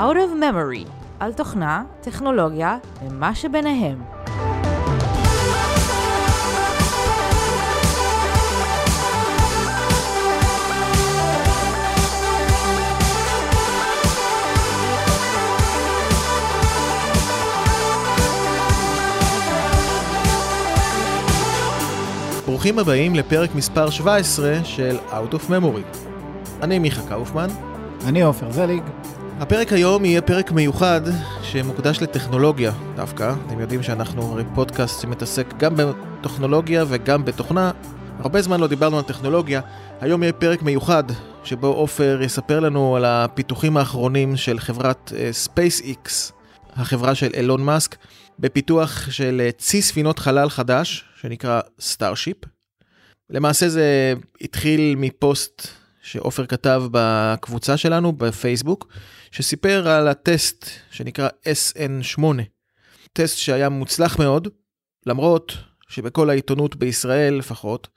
Out of Memory, על תוכנה, טכנולוגיה ומה שביניהם. ברוכים הבאים לפרק מספר 17 של Out of Memory. אני מיכה קאופמן. אני עופר זליג. הפרק היום יהיה פרק מיוחד שמוקדש לטכנולוגיה דווקא. אתם יודעים שאנחנו הרי פודקאסט שמתעסק גם בטכנולוגיה וגם בתוכנה. הרבה זמן לא דיברנו על טכנולוגיה. היום יהיה פרק מיוחד שבו עופר יספר לנו על הפיתוחים האחרונים של חברת SpaceX, uh, החברה של אילון מאסק, בפיתוח של uh, צי ספינות חלל חדש שנקרא Starship. למעשה זה התחיל מפוסט שעופר כתב בקבוצה שלנו בפייסבוק, שסיפר על הטסט שנקרא SN8. טסט שהיה מוצלח מאוד, למרות שבכל העיתונות בישראל לפחות,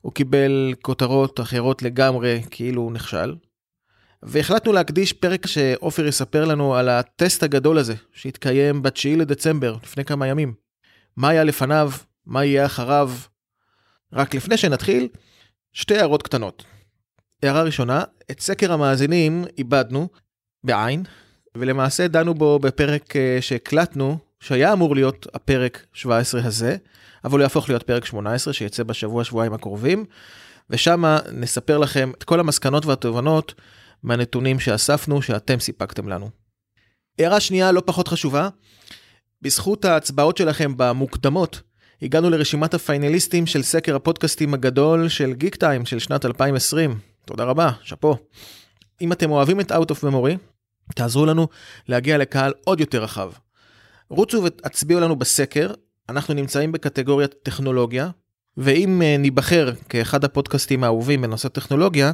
הוא קיבל כותרות אחרות לגמרי כאילו הוא נכשל. והחלטנו להקדיש פרק שעופר יספר לנו על הטסט הגדול הזה, שהתקיים ב-9 לדצמבר, לפני כמה ימים. מה היה לפניו, מה יהיה אחריו. רק לפני שנתחיל, שתי הערות קטנות. הערה ראשונה, את סקר המאזינים איבדנו בעין, ולמעשה דנו בו בפרק אה, שהקלטנו, שהיה אמור להיות הפרק 17 הזה, אבל הוא יהפוך להיות פרק 18 שיצא בשבוע שבועיים הקרובים, ושם נספר לכם את כל המסקנות והתובנות מהנתונים שאספנו שאתם סיפקתם לנו. הערה שנייה לא פחות חשובה, בזכות ההצבעות שלכם במוקדמות, הגענו לרשימת הפיינליסטים של סקר הפודקאסטים הגדול של גיק טיים של שנת 2020. תודה רבה, שאפו. אם אתם אוהבים את Out of Memory, תעזרו לנו להגיע לקהל עוד יותר רחב. רוצו והצביעו לנו בסקר, אנחנו נמצאים בקטגוריית טכנולוגיה, ואם uh, ניבחר כאחד הפודקאסטים האהובים בנושא טכנולוגיה,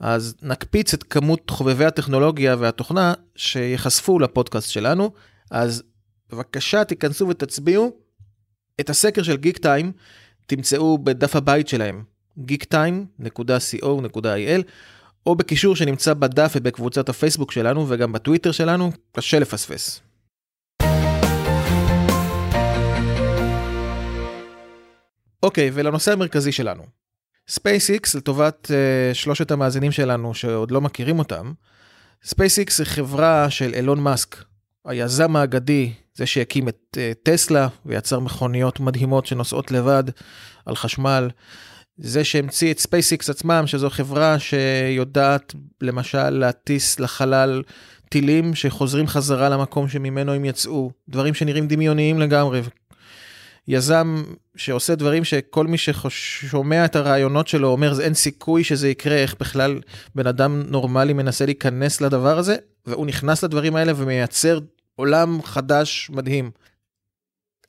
אז נקפיץ את כמות חובבי הטכנולוגיה והתוכנה שיחשפו לפודקאסט שלנו. אז בבקשה תיכנסו ותצביעו. את הסקר של גיק טיים תמצאו בדף הבית שלהם, geektime.co.il, או בקישור שנמצא בדף ובקבוצת הפייסבוק שלנו וגם בטוויטר שלנו, קשה לפספס. אוקיי, ולנושא המרכזי שלנו. SpaceX, לטובת uh, שלושת המאזינים שלנו שעוד לא מכירים אותם, SpaceX היא חברה של אילון מאסק, היזם האגדי, זה שהקים את uh, טסלה ויצר מכוניות מדהימות שנוסעות לבד על חשמל, זה שהמציא את SpaceX עצמם, שזו חברה שיודעת למשל להטיס לחלל טילים שחוזרים חזרה למקום שממנו הם יצאו, דברים שנראים דמיוניים לגמרי. יזם שעושה דברים שכל מי ששומע את הרעיונות שלו אומר אין סיכוי שזה יקרה, איך בכלל בן אדם נורמלי מנסה להיכנס לדבר הזה, והוא נכנס לדברים האלה ומייצר עולם חדש מדהים.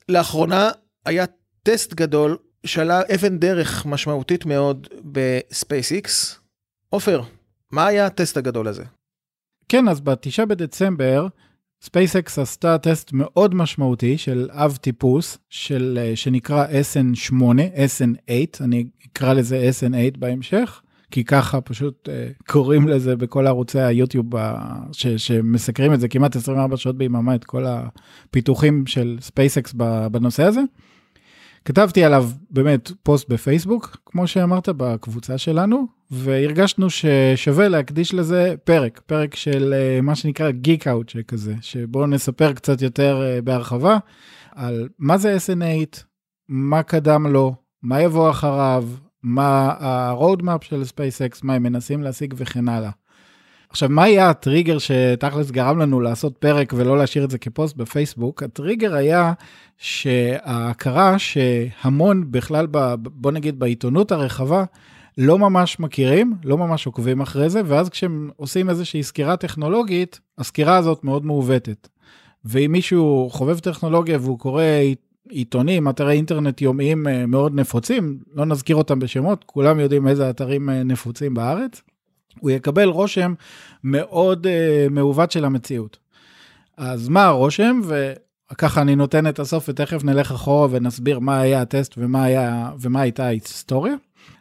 לאחרונה היה טסט גדול שעלה אבן דרך משמעותית מאוד ב-SpaceX. עופר, מה היה הטסט הגדול הזה? כן, אז בתשעה בדצמבר, SpaceX עשתה טסט מאוד משמעותי של אב טיפוס, של, אה, שנקרא SN8, SN8, אני אקרא לזה SN8 בהמשך, כי ככה פשוט uh, קוראים לזה בכל ערוצי היוטיוב ש, שמסקרים את זה כמעט 24 שעות ביממה, את כל הפיתוחים של SpaceX בנושא הזה. כתבתי עליו באמת פוסט בפייסבוק, כמו שאמרת, בקבוצה שלנו, והרגשנו ששווה להקדיש לזה פרק, פרק של uh, מה שנקרא גיק אאוט שכזה, שבואו נספר קצת יותר uh, בהרחבה על מה זה SN8, מה קדם לו, מה יבוא אחריו, מה ה-road map של SpaceX, מה הם מנסים להשיג וכן הלאה. עכשיו, מה היה הטריגר שתכלס גרם לנו לעשות פרק ולא להשאיר את זה כפוסט בפייסבוק? הטריגר היה שההכרה שהמון בכלל, ב, בוא נגיד בעיתונות הרחבה, לא ממש מכירים, לא ממש עוקבים אחרי זה, ואז כשהם עושים איזושהי סקירה טכנולוגית, הסקירה הזאת מאוד מעוותת. ואם מישהו חובב טכנולוגיה והוא קורא עיתונים, אתרי אינטרנט יומיים אה, מאוד נפוצים, לא נזכיר אותם בשמות, כולם יודעים איזה אתרים אה, נפוצים בארץ, הוא יקבל רושם מאוד אה, מעוות של המציאות. אז מה הרושם? וככה אני נותן את הסוף ותכף נלך אחורה ונסביר מה היה הטסט ומה, היה, ומה הייתה ההיסטוריה.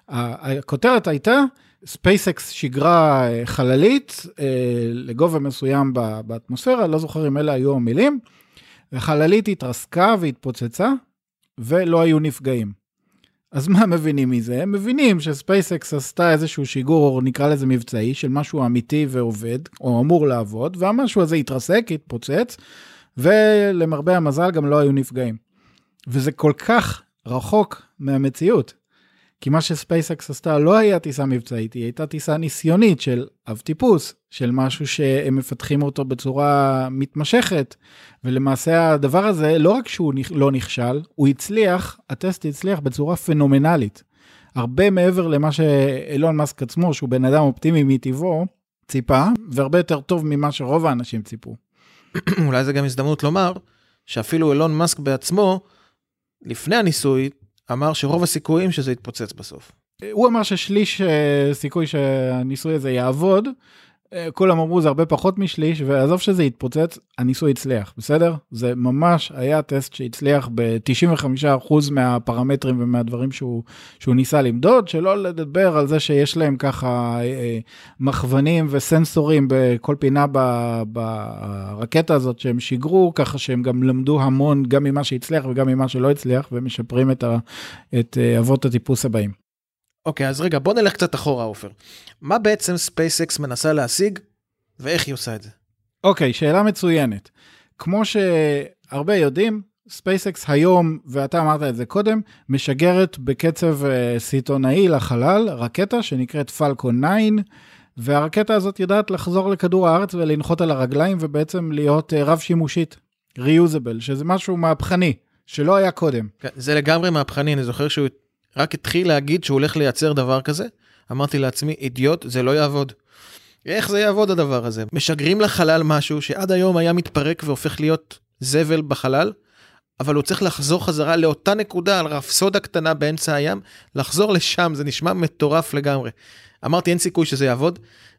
הכותרת הייתה SpaceX שיגרה אה, חללית אה, לגובה מסוים באטמוספירה, לא זוכר אם אלה היו המילים, וחללית התרסקה והתפוצצה, ולא היו נפגעים. אז מה מבינים מזה? מבינים שספייסקס עשתה איזשהו שיגור, נקרא לזה מבצעי, של משהו אמיתי ועובד, או אמור לעבוד, והמשהו הזה התרסק, התפוצץ, ולמרבה המזל גם לא היו נפגעים. וזה כל כך רחוק מהמציאות. כי מה שספייסקס עשתה לא היה טיסה מבצעית, היא הייתה טיסה ניסיונית של אב טיפוס, של משהו שהם מפתחים אותו בצורה מתמשכת, ולמעשה הדבר הזה, לא רק שהוא לא נכשל, הוא הצליח, הטסט הצליח בצורה פנומנלית. הרבה מעבר למה שאילון מאסק עצמו, שהוא בן אדם אופטימי מטבעו, ציפה, והרבה יותר טוב ממה שרוב האנשים ציפו. אולי זו גם הזדמנות לומר שאפילו אילון מאסק בעצמו, לפני הניסוי, אמר שרוב הסיכויים שזה יתפוצץ בסוף. הוא אמר ששליש אה, סיכוי שהניסוי הזה יעבוד, כולם אמרו זה הרבה פחות משליש, ועזוב שזה יתפוצץ, הניסוי הצליח, בסדר? זה ממש היה טסט שהצליח ב-95% מהפרמטרים ומהדברים שהוא, שהוא ניסה למדוד, שלא לדבר על זה שיש להם ככה אה, מכוונים וסנסורים בכל פינה ברקטה הזאת שהם שיגרו, ככה שהם גם למדו המון גם ממה שהצליח וגם ממה שלא הצליח, ומשפרים את, ה, את אה, אבות הטיפוס הבאים. אוקיי, אז רגע, בוא נלך קצת אחורה, עופר. מה בעצם SpaceX מנסה להשיג, ואיך היא עושה את זה? אוקיי, שאלה מצוינת. כמו שהרבה יודעים, SpaceX היום, ואתה אמרת את זה קודם, משגרת בקצב אה, סיטונאי לחלל רקטה שנקראת פלקון 9, והרקטה הזאת יודעת לחזור לכדור הארץ ולנחות על הרגליים ובעצם להיות אה, רב-שימושית, reusable, שזה משהו מהפכני, שלא היה קודם. כן, זה לגמרי מהפכני, אני זוכר שהוא רק התחיל להגיד שהוא הולך לייצר דבר כזה, אמרתי לעצמי, אידיוט, זה לא יעבוד. איך זה יעבוד הדבר הזה? משגרים לחלל משהו שעד היום היה מתפרק והופך להיות זבל בחלל, אבל הוא צריך לחזור חזרה לאותה נקודה על רפסודה קטנה באמצע הים, לחזור לשם, זה נשמע מטורף לגמרי. אמרתי, אין סיכוי שזה יעבוד,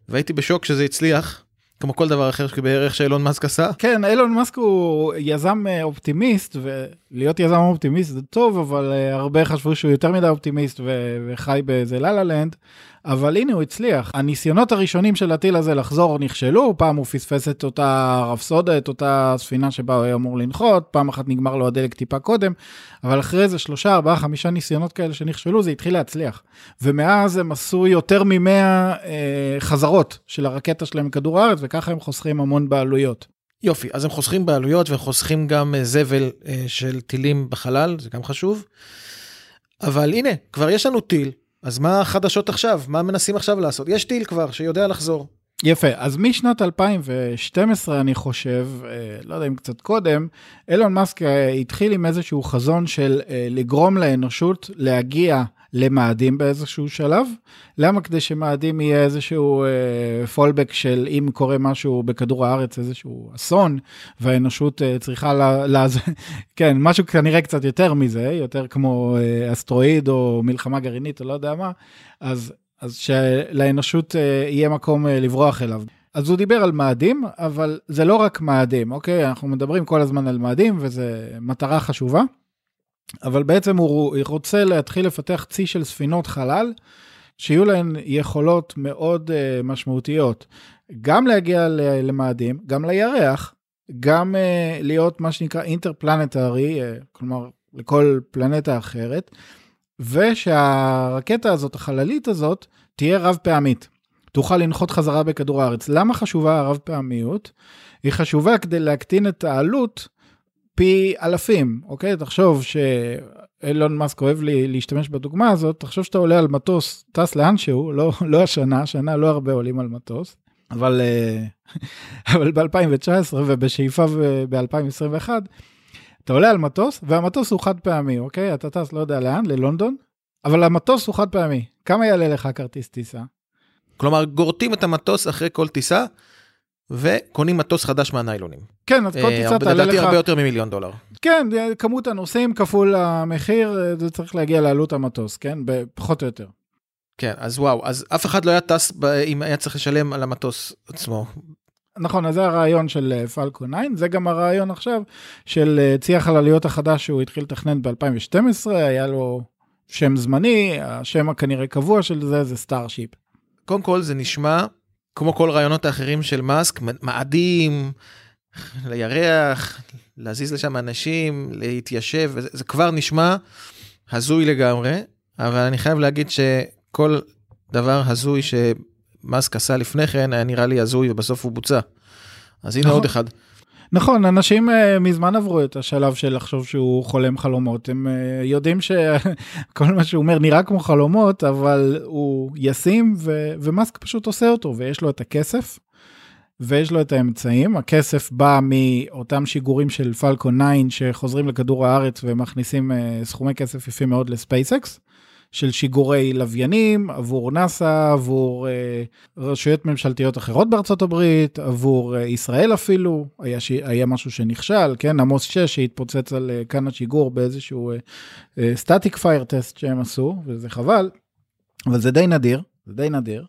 והייתי בשוק שזה הצליח, כמו כל דבר אחר בערך שאילון מאסק עשה. כן, אילון מאסק הוא יזם אה, אופטימיסט, ולהיות יזם אופטימיסט זה טוב, אבל אה, הרבה חשבו שהוא יותר מדי אופטימיסט וחי באיזה לה לנד. אבל הנה הוא הצליח. הניסיונות הראשונים של הטיל הזה לחזור נכשלו, פעם הוא פספס את אותה רפסודה, את אותה ספינה שבה הוא היה אמור לנחות, פעם אחת נגמר לו הדלק טיפה קודם, אבל אחרי זה שלושה, ארבעה, חמישה ניסיונות כאלה שנכשלו, זה התחיל להצליח. ומאז הם עשו יותר ממאה אה, חזרות של הרקטה שלהם מכדור הארץ, וככה הם חוסכים המון בעלויות. יופי, אז הם חוסכים בעלויות וחוסכים גם אה, זבל אה, של טילים בחלל, זה גם חשוב. אבל הנה, כבר יש לנו טיל אז מה החדשות עכשיו? מה מנסים עכשיו לעשות? יש טיל כבר שיודע לחזור. יפה, אז משנת 2012, אני חושב, אה, לא יודע אם קצת קודם, אילון מאסק התחיל עם איזשהו חזון של לגרום לאנושות להגיע למאדים באיזשהו שלב. למה? כדי שמאדים יהיה איזשהו אה, פולבק של אם קורה משהו בכדור הארץ, איזשהו אסון, והאנושות אה, צריכה ל... לה, כן, משהו כנראה קצת יותר מזה, יותר כמו אה, אסטרואיד או מלחמה גרעינית או לא יודע מה, אז, אז שלאנושות אה, יהיה מקום אה, לברוח אליו. אז הוא דיבר על מאדים, אבל זה לא רק מאדים, אוקיי? אנחנו מדברים כל הזמן על מאדים, וזו מטרה חשובה. אבל בעצם הוא רוצה להתחיל לפתח צי של ספינות חלל, שיהיו להן יכולות מאוד uh, משמעותיות, גם להגיע למאדים, גם לירח, גם uh, להיות מה שנקרא אינטרפלנטרי, uh, כלומר לכל פלנטה אחרת, ושהרקטה הזאת, החללית הזאת, תהיה רב פעמית. תוכל לנחות חזרה בכדור הארץ. למה חשובה הרב פעמיות? היא חשובה כדי להקטין את העלות פי אלפים, אוקיי? תחשוב שאילון מאסק אוהב לי להשתמש בדוגמה הזאת, תחשוב שאתה עולה על מטוס, טס לאנשהו, לא, לא השנה, השנה לא הרבה עולים על מטוס, אבל, אה, אבל ב-2019 ובשאיפה ב-2021, אתה עולה על מטוס, והמטוס הוא חד פעמי, אוקיי? אתה טס לא יודע לאן, ללונדון, אבל המטוס הוא חד פעמי. כמה יעלה לך כרטיס טיסה? כלומר, גורטים את המטוס אחרי כל טיסה, וקונים מטוס חדש מהניילונים. כן, אז כל אה, טיסה תעלה לך... לדעתי הרבה יותר ממיליון דולר. כן, כמות הנוסעים כפול המחיר, אה, זה צריך להגיע לעלות המטוס, כן? פחות או יותר. כן, אז וואו, אז אף אחד לא היה טס אם היה צריך לשלם על המטוס עצמו. נכון, אז זה הרעיון של פלקו אה, 9, זה גם הרעיון עכשיו של צי החלליות החדש שהוא התחיל לתכנן ב-2012, היה לו שם זמני, השם הכנראה קבוע של זה זה Starship. קודם כל זה נשמע כמו כל הרעיונות האחרים של מאסק, מאדים, לירח, להזיז לשם אנשים, להתיישב, זה, זה כבר נשמע הזוי לגמרי, אבל אני חייב להגיד שכל דבר הזוי שמאסק עשה לפני כן היה נראה לי הזוי ובסוף הוא בוצע. אז הנה נכון. עוד אחד. נכון, אנשים אה, מזמן עברו את השלב של לחשוב שהוא חולם חלומות. הם אה, יודעים שכל מה שהוא אומר נראה כמו חלומות, אבל הוא ישים, ו- ומאסק פשוט עושה אותו, ויש לו את הכסף, ויש לו את האמצעים. הכסף בא מאותם שיגורים של פלקון 9 שחוזרים לכדור הארץ ומכניסים uh, סכומי כסף יפים מאוד לספייסקס. של שיגורי לוויינים עבור נאסא, עבור אה, רשויות ממשלתיות אחרות בארצות הברית, עבור אה, ישראל אפילו, היה, ש... היה משהו שנכשל, כן, עמוס 6 שהתפוצץ על אה, כאן השיגור באיזשהו סטטיק פייר טסט שהם עשו, וזה חבל, אבל זה די נדיר, זה די נדיר.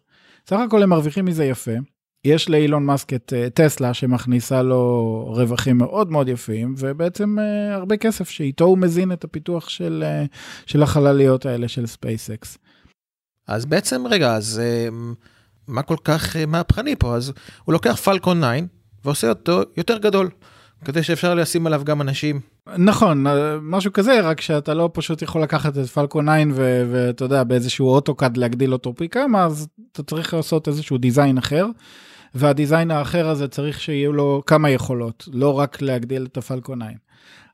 סך הכל הם מרוויחים מזה יפה. יש לאילון מאסק את אה, טסלה שמכניסה לו רווחים מאוד מאוד יפים ובעצם אה, הרבה כסף שאיתו הוא מזין את הפיתוח של, אה, של החלליות האלה של SpaceX. אז בעצם רגע אז מה כל כך מהפכני פה אז הוא לוקח Falcon 9 ועושה אותו יותר גדול כדי שאפשר לשים עליו גם אנשים. נכון משהו כזה רק שאתה לא פשוט יכול לקחת את פלקון 9 ואתה יודע באיזשהו אוטוקאד להגדיל אותו פי כמה אז אתה צריך לעשות איזשהו דיזיין אחר. והדיזיין האחר הזה צריך שיהיו לו כמה יכולות, לא רק להגדיל את הפלקון 9.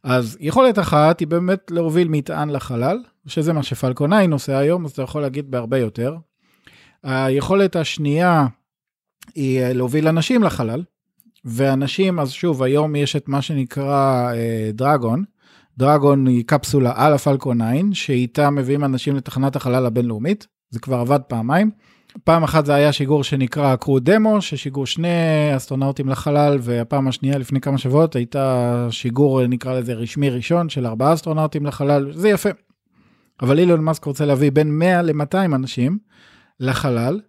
אז יכולת אחת היא באמת להוביל מטען לחלל, שזה מה שפלקון 9 עושה היום, אז אתה יכול להגיד בהרבה יותר. היכולת השנייה היא להוביל אנשים לחלל, ואנשים, אז שוב, היום יש את מה שנקרא אה, דרגון. דרגון היא קפסולה על הפלקון 9, שאיתה מביאים אנשים לתחנת החלל הבינלאומית, זה כבר עבד פעמיים. פעם אחת זה היה שיגור שנקרא קרו דמו, ששיגרו שני אסטרונאוטים לחלל, והפעם השנייה לפני כמה שבועות הייתה שיגור, נקרא לזה רשמי ראשון, של ארבעה אסטרונאוטים לחלל, זה יפה. אבל אילון מאסק רוצה להביא בין 100 ל-200 אנשים לחלל,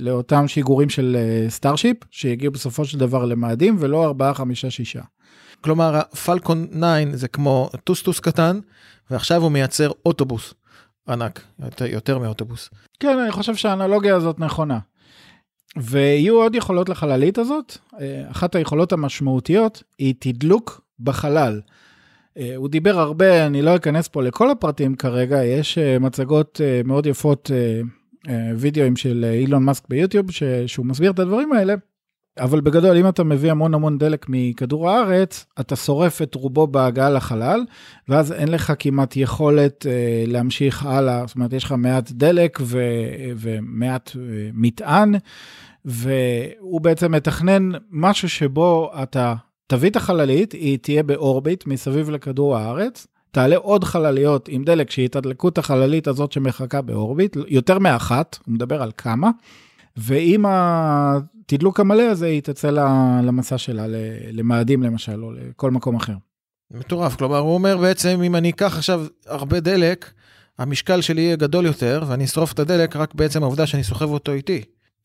לאותם שיגורים של Starship, שיגיעו בסופו של דבר למאדים, ולא 4, 5, 6. כלומר, Falcon 9 זה כמו טוסטוס קטן, ועכשיו הוא מייצר אוטובוס. ענק, יותר, מאוטובוס. כן, אני חושב שהאנלוגיה הזאת נכונה. ויהיו עוד יכולות לחללית הזאת. אחת היכולות המשמעותיות היא תדלוק בחלל. הוא דיבר הרבה, אני לא אכנס פה לכל הפרטים כרגע, יש מצגות מאוד יפות, וידאוים של אילון מאסק ביוטיוב, שהוא מסביר את הדברים האלה. אבל בגדול, אם אתה מביא המון המון דלק מכדור הארץ, אתה שורף את רובו בהגעה לחלל, ואז אין לך כמעט יכולת אה, להמשיך הלאה. זאת אומרת, יש לך מעט דלק ו, ומעט אה, מטען, והוא בעצם מתכנן משהו שבו אתה תביא את החללית, היא תהיה באורביט מסביב לכדור הארץ. תעלה עוד חלליות עם דלק שיתדלקו את החללית הזאת שמחכה באורביט, יותר מאחת, הוא מדבר על כמה. ועם התדלוק המלא הזה היא תצא למסע שלה למאדים למשל, או לכל מקום אחר. מטורף, כלומר הוא אומר בעצם אם אני אקח עכשיו הרבה דלק, המשקל שלי יהיה גדול יותר ואני אשרוף את הדלק רק בעצם העובדה שאני סוחב אותו איתי.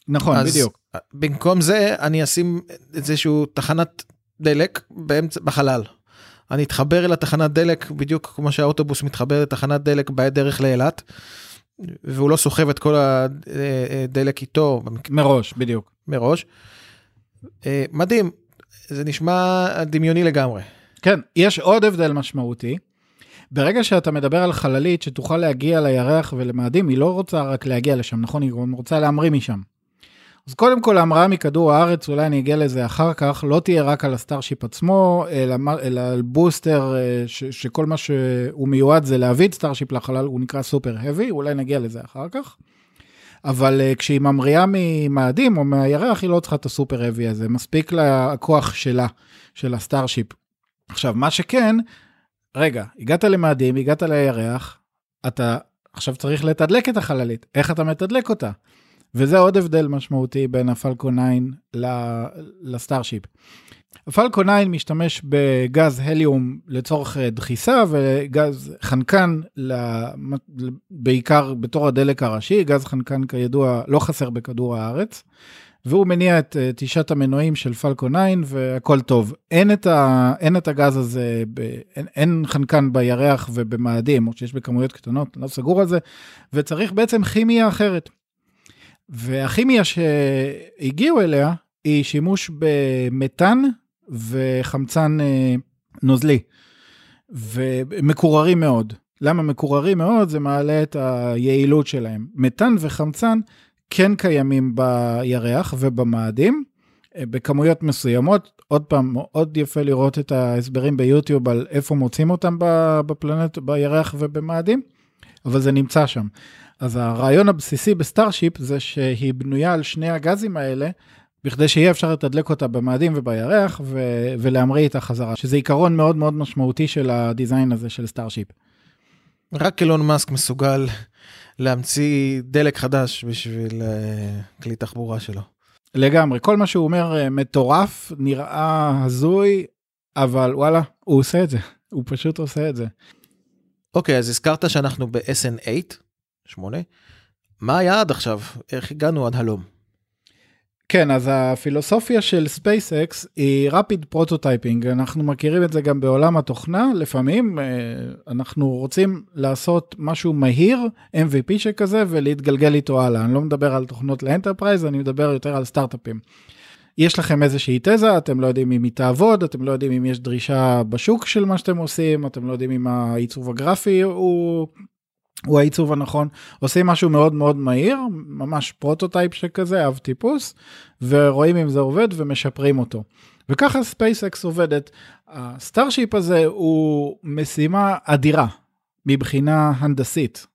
נכון, אז בדיוק. במקום זה אני אשים איזשהו תחנת דלק באמצע, בחלל. אני אתחבר אל התחנת דלק בדיוק כמו שהאוטובוס מתחבר לתחנת דלק בדרך לאילת. והוא לא סוחב את כל הדלק איתו. מראש, בדיוק. מראש. מדהים, זה נשמע דמיוני לגמרי. כן, יש עוד הבדל משמעותי. ברגע שאתה מדבר על חללית שתוכל להגיע לירח ולמאדים, היא לא רוצה רק להגיע לשם, נכון? היא גם רוצה להמריא משם. אז קודם כל ההמראה מכדור הארץ, אולי אני אגיע לזה אחר כך, לא תהיה רק על ה Starship עצמו, אלא, על בוסטר, ש, שכל מה שהוא מיועד זה להביא את Starship לחלל, הוא נקרא Super Heavy, אולי נגיע לזה אחר כך. אבל כשהיא ממריאה ממאדים או מהירח, היא לא צריכה את ה Super Heavy הזה, מספיק לה הכוח שלה, של ה Starship. עכשיו, מה שכן, רגע, הגעת למאדים, הגעת לירח, אתה עכשיו צריך לתדלק את החללית, איך אתה מתדלק אותה? וזה עוד הבדל משמעותי בין ה Falcon 9 לסטארשיפ. הפלקון 9 משתמש בגז הליום לצורך דחיסה וגז חנקן בעיקר בתור הדלק הראשי, גז חנקן כידוע לא חסר בכדור הארץ. והוא מניע את תשעת המנועים של פלקון 9 והכל טוב. אין את, ה, אין את הגז הזה, ב, אין, אין חנקן בירח ובמאדים, או שיש בכמויות קטנות, לא סגור על זה, וצריך בעצם כימיה אחרת. והכימיה שהגיעו אליה היא שימוש במתאן וחמצן אה, נוזלי, ומקוררים מאוד. למה מקוררים מאוד? זה מעלה את היעילות שלהם. מתאן וחמצן כן קיימים בירח ובמאדים, אה, בכמויות מסוימות. עוד פעם, מאוד יפה לראות את ההסברים ביוטיוב על איפה מוצאים אותם בפלנט, בירח ובמאדים, אבל זה נמצא שם. אז הרעיון הבסיסי ב Starship זה שהיא בנויה על שני הגזים האלה, בכדי שיהיה אפשר לתדלק אותה במאדים ובירח ו- ולהמריא איתה חזרה, שזה עיקרון מאוד מאוד משמעותי של ה design הזה של Starship. רק אילון מאסק מסוגל להמציא דלק חדש בשביל אה, כלי תחבורה שלו. לגמרי, כל מה שהוא אומר אה, מטורף, נראה הזוי, אבל וואלה, הוא עושה את זה, הוא פשוט עושה את זה. אוקיי, okay, אז הזכרת שאנחנו ב-SN8, 8. מה היה עד עכשיו? איך הגענו עד הלום? כן, אז הפילוסופיה של SpaceX היא rapid prototyping, אנחנו מכירים את זה גם בעולם התוכנה, לפעמים אה, אנחנו רוצים לעשות משהו מהיר, MVP שכזה, ולהתגלגל איתו הלאה. אני לא מדבר על תוכנות ל enterprise, אני מדבר יותר על סטארט-אפים. יש לכם איזושהי תזה, אתם לא יודעים אם היא תעבוד, אתם לא יודעים אם יש דרישה בשוק של מה שאתם עושים, אתם לא יודעים אם העיצוב הגרפי הוא הוא העיצוב הנכון, עושים משהו מאוד מאוד מהיר, ממש prototype שכזה, אב טיפוס, ורואים אם זה עובד ומשפרים אותו. וככה SpaceX עובדת. ה Starship הזה הוא משימה אדירה מבחינה הנדסית.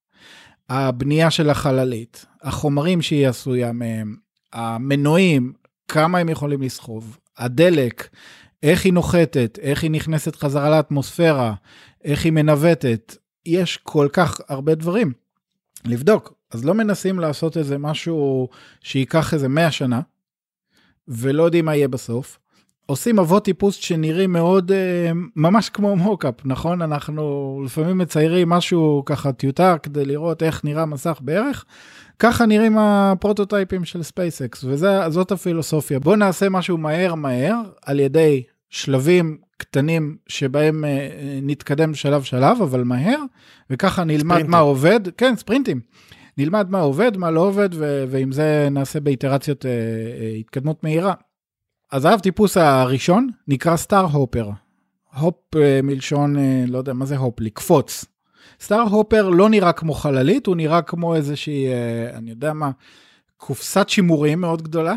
הבנייה של החללית, החומרים שהיא עשויה מהם, המנועים, כמה הם יכולים לסחוב, הדלק, איך היא נוחתת, איך היא נכנסת חזרה לאטמוספירה, איך היא מנווטת, יש כל כך הרבה דברים לבדוק. אז לא מנסים לעשות איזה משהו שייקח איזה 100 שנה, ולא יודעים מה יהיה בסוף. עושים אבות טיפוס שנראים מאוד אה, ממש כמו מוקאפ, נכון? אנחנו לפעמים מציירים משהו ככה טיוטה כדי לראות איך נראה מסך בערך. ככה נראים הפרוטוטייפים של SpaceX, וזאת הפילוסופיה. בואו נעשה משהו מהר מהר על ידי שלבים קטנים שבהם אה, נתקדם שלב שלב, אבל מהר, וככה נלמד ספרינטים. מה עובד, כן, ספרינטים. נלמד מה עובד, מה לא עובד, ו- ועם זה נעשה באיטרציות אה, אה, התקדמות מהירה. אז האב טיפוס הראשון נקרא Star Hopper. Hop אה, מלשון, אה, לא יודע מה זה hop, לקפוץ. Star Hopper לא נראה כמו חללית, הוא נראה כמו איזושהי, אה, אני יודע מה, קופסת שימורים מאוד גדולה,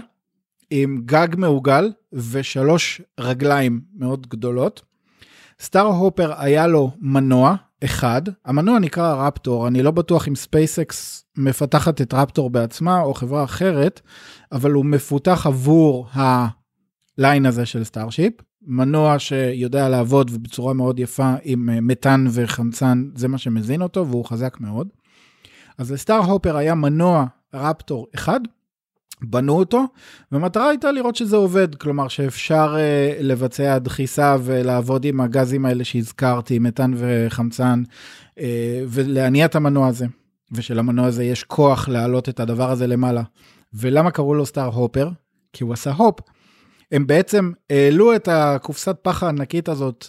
עם גג מעוגל ושלוש רגליים מאוד גדולות. Star Hopper היה לו מנוע אחד, המנוע נקרא Raptor, אני לא בטוח אם SpaceX מפתחת את Raptor בעצמה או חברה אחרת, אבל הוא מפותח עבור ה line הזה של Starship. מנוע שיודע לעבוד בצורה מאוד יפה עם מתאן וחמצן, זה מה שמזין אותו והוא חזק מאוד. אז לסטאר הופר היה מנוע רפטור אחד, בנו אותו, והמטרה הייתה לראות שזה עובד, כלומר שאפשר uh, לבצע דחיסה ולעבוד עם הגזים האלה שהזכרתי, מתאן וחמצן, uh, ולהניע את המנוע הזה, ושלמנוע הזה יש כוח להעלות את הדבר הזה למעלה. ולמה קראו לו סטאר הופר? כי הוא עשה הופ. הם בעצם העלו את הקופסת פח הענקית הזאת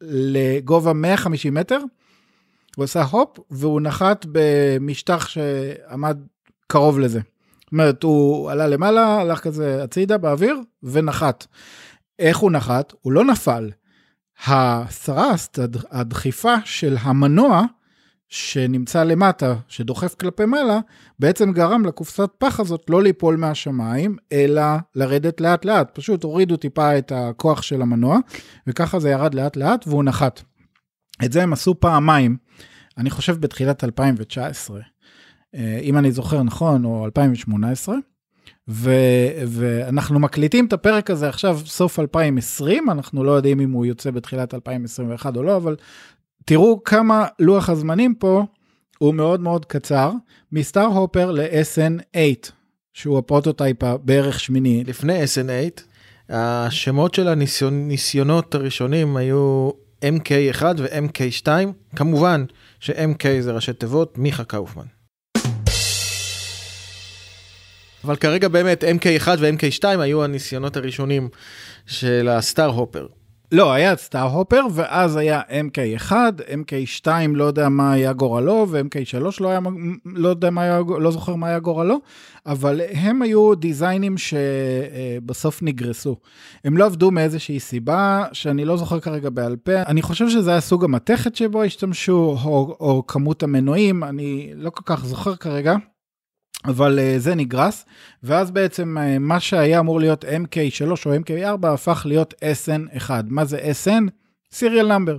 לגובה 150 מטר, הוא עשה הופ, והוא נחת במשטח שעמד קרוב לזה. זאת אומרת, הוא עלה למעלה, הלך כזה הצידה באוויר ונחת. איך הוא נחת? הוא לא נפל. הסרסט, הדחיפה של המנוע שנמצא למטה, שדוחף כלפי מעלה, בעצם גרם לקופסת פח הזאת לא ליפול מהשמיים, אלא לרדת לאט לאט. פשוט הורידו טיפה את הכוח של המנוע, וככה זה ירד לאט לאט והוא נחת. את זה הם עשו פעמיים, אני חושב בתחילת 2019. אה, אם אני זוכר נכון, או 2018, ו, ואנחנו מקליטים את הפרק הזה עכשיו סוף 2020, אנחנו לא יודעים אם הוא יוצא בתחילת 2021 או לא, אבל תראו כמה לוח הזמנים פה הוא מאוד מאוד קצר, מ Star Hopper ל-SN8, שהוא ה prototype הבערך שמיני. לפני SN8, השמות של הניסיונות הראשונים היו MK1 ו-MK2, כמובן ש-MK זה ראשי תיבות, מיכה קאופמן. אבל כרגע באמת MK1 ו-MK2 היו הניסיונות הראשונים של הסטאר הופר. לא, היה סטאר הופר, ואז היה MK1, MK2 לא יודע מה היה גורלו, ו-MK3 לא, היה, לא, יודע מה היה, לא זוכר מה היה גורלו, אבל הם היו דיזיינים שבסוף נגרסו. הם לא עבדו מאיזושהי סיבה שאני לא זוכר כרגע בעל פה. אני חושב שזה היה סוג המתכת שבו השתמשו, או, או כמות המנועים, אני לא כל כך זוכר כרגע. אבל uh, זה נגרס, ואז בעצם uh, מה שהיה אמור להיות MK3 או MK4 הפך להיות SN1. מה זה SN? serial number.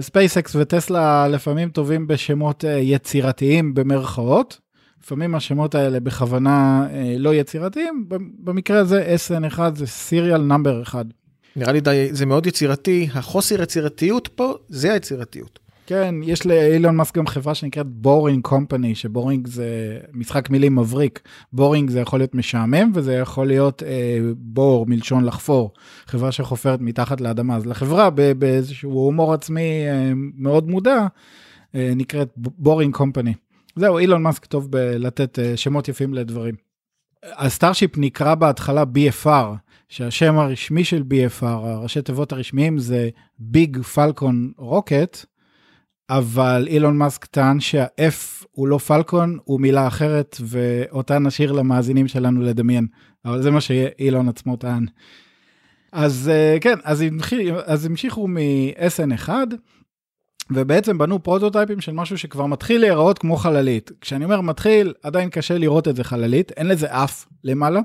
ספייסקס וטסלה לפעמים טובים בשמות uh, יצירתיים במרכאות, לפעמים השמות האלה בכוונה לא יצירתיים, במקרה הזה SN1 זה serial number 1. נראה לי די, זה מאוד יצירתי, החוסר יצירתיות פה זה היצירתיות. כן, יש לאילון מאסק גם חברה שנקראת בורינג קומפני, שבורינג זה משחק מילים מבריק. בורינג זה יכול להיות משעמם, וזה יכול להיות אה, bore, מלשון לחפור. חברה שחופרת מתחת לאדמה. אז לחברה, באיזשהו הומור עצמי אה, מאוד מודע, אה, נקראת בורינג קומפני. זהו, אילון מאסק טוב בלתת אה, שמות יפים לדברים. הסטארשיפ נקרא בהתחלה BFR, שהשם הרשמי של BFR, הראשי תיבות הרשמיים זה Big Falcon Rocket. אבל אילון מאסק טען שה-F הוא לא פלקון, הוא מילה אחרת, ואותה נשאיר למאזינים שלנו לדמיין. אבל זה מה שאילון עצמו טען. אז אה, כן, אז, המשיכו, אז המשיכו מ-SN1, ובעצם בנו פרוטוטייפים של משהו שכבר מתחיל להיראות כמו חללית. כשאני אומר מתחיל, עדיין קשה לראות את זה חללית, אין לזה אף למעלה.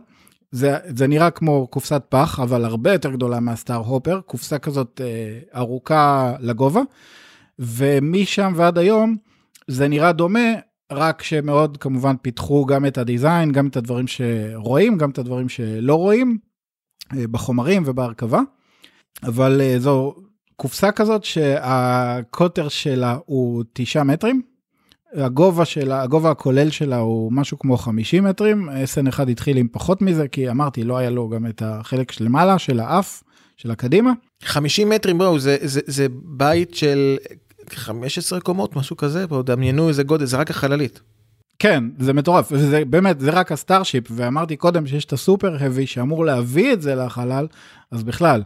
זה, זה נראה כמו קופסת פח, אבל הרבה יותר גדולה מהסטאר הופר, קופסה כזאת אה, ארוכה לגובה. ומשם ועד היום זה נראה דומה, רק שמאוד כמובן פיתחו גם את הדיזיין, גם את הדברים שרואים, גם את הדברים שלא רואים, אה, בחומרים ובהרכבה. אבל אה, זו קופסה כזאת שהקוטר שלה הוא 9 מטרים, הגובה שלה, הגובה הכולל שלה הוא משהו כמו 50 מטרים, SN1 התחיל עם פחות מזה, כי אמרתי, לא היה לו גם את החלק של למעלה, של האף, של הקדימה. 50 מטרים, בואו, זה, זה, זה בית של 15 קומות, משהו כזה, בואו דמיינו איזה גודל, זה רק החללית. כן, זה מטורף, וזה באמת, זה רק הסטארשיפ, ואמרתי קודם שיש את הסופר האבי שאמור להביא את זה לחלל, אז בכלל.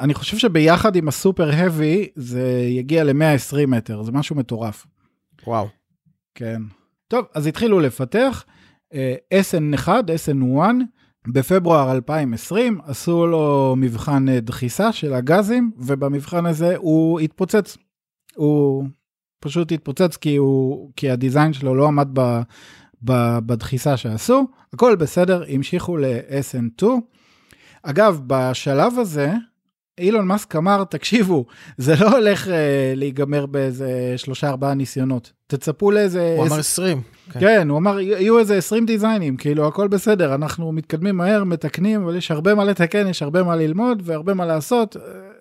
אני חושב שביחד עם הסופר האבי זה יגיע ל-120 מטר, זה משהו מטורף. וואו. כן. טוב, אז התחילו לפתח, uh, SN1, SN1, בפברואר 2020 עשו לו מבחן אה, דחיסה של הגזים, ובמבחן הזה הוא התפוצץ. הוא פשוט התפוצץ כי, הוא, כי הדיזיין שלו לא עמד ב, ב, בדחיסה שעשו. הכל בסדר, המשיכו ל-SN2. אגב, בשלב הזה, אילון מאסק אמר, תקשיבו, זה לא הולך אה, להיגמר באיזה שלושה ארבעה ניסיונות. תצפו לאיזה... הוא אמר 20. כן. כן, הוא אמר, יהיו איזה 20 דיזיינים, כאילו הכל בסדר, אנחנו מתקדמים מהר, מתקנים, אבל יש הרבה מה לתקן, יש הרבה מה ללמוד והרבה מה לעשות.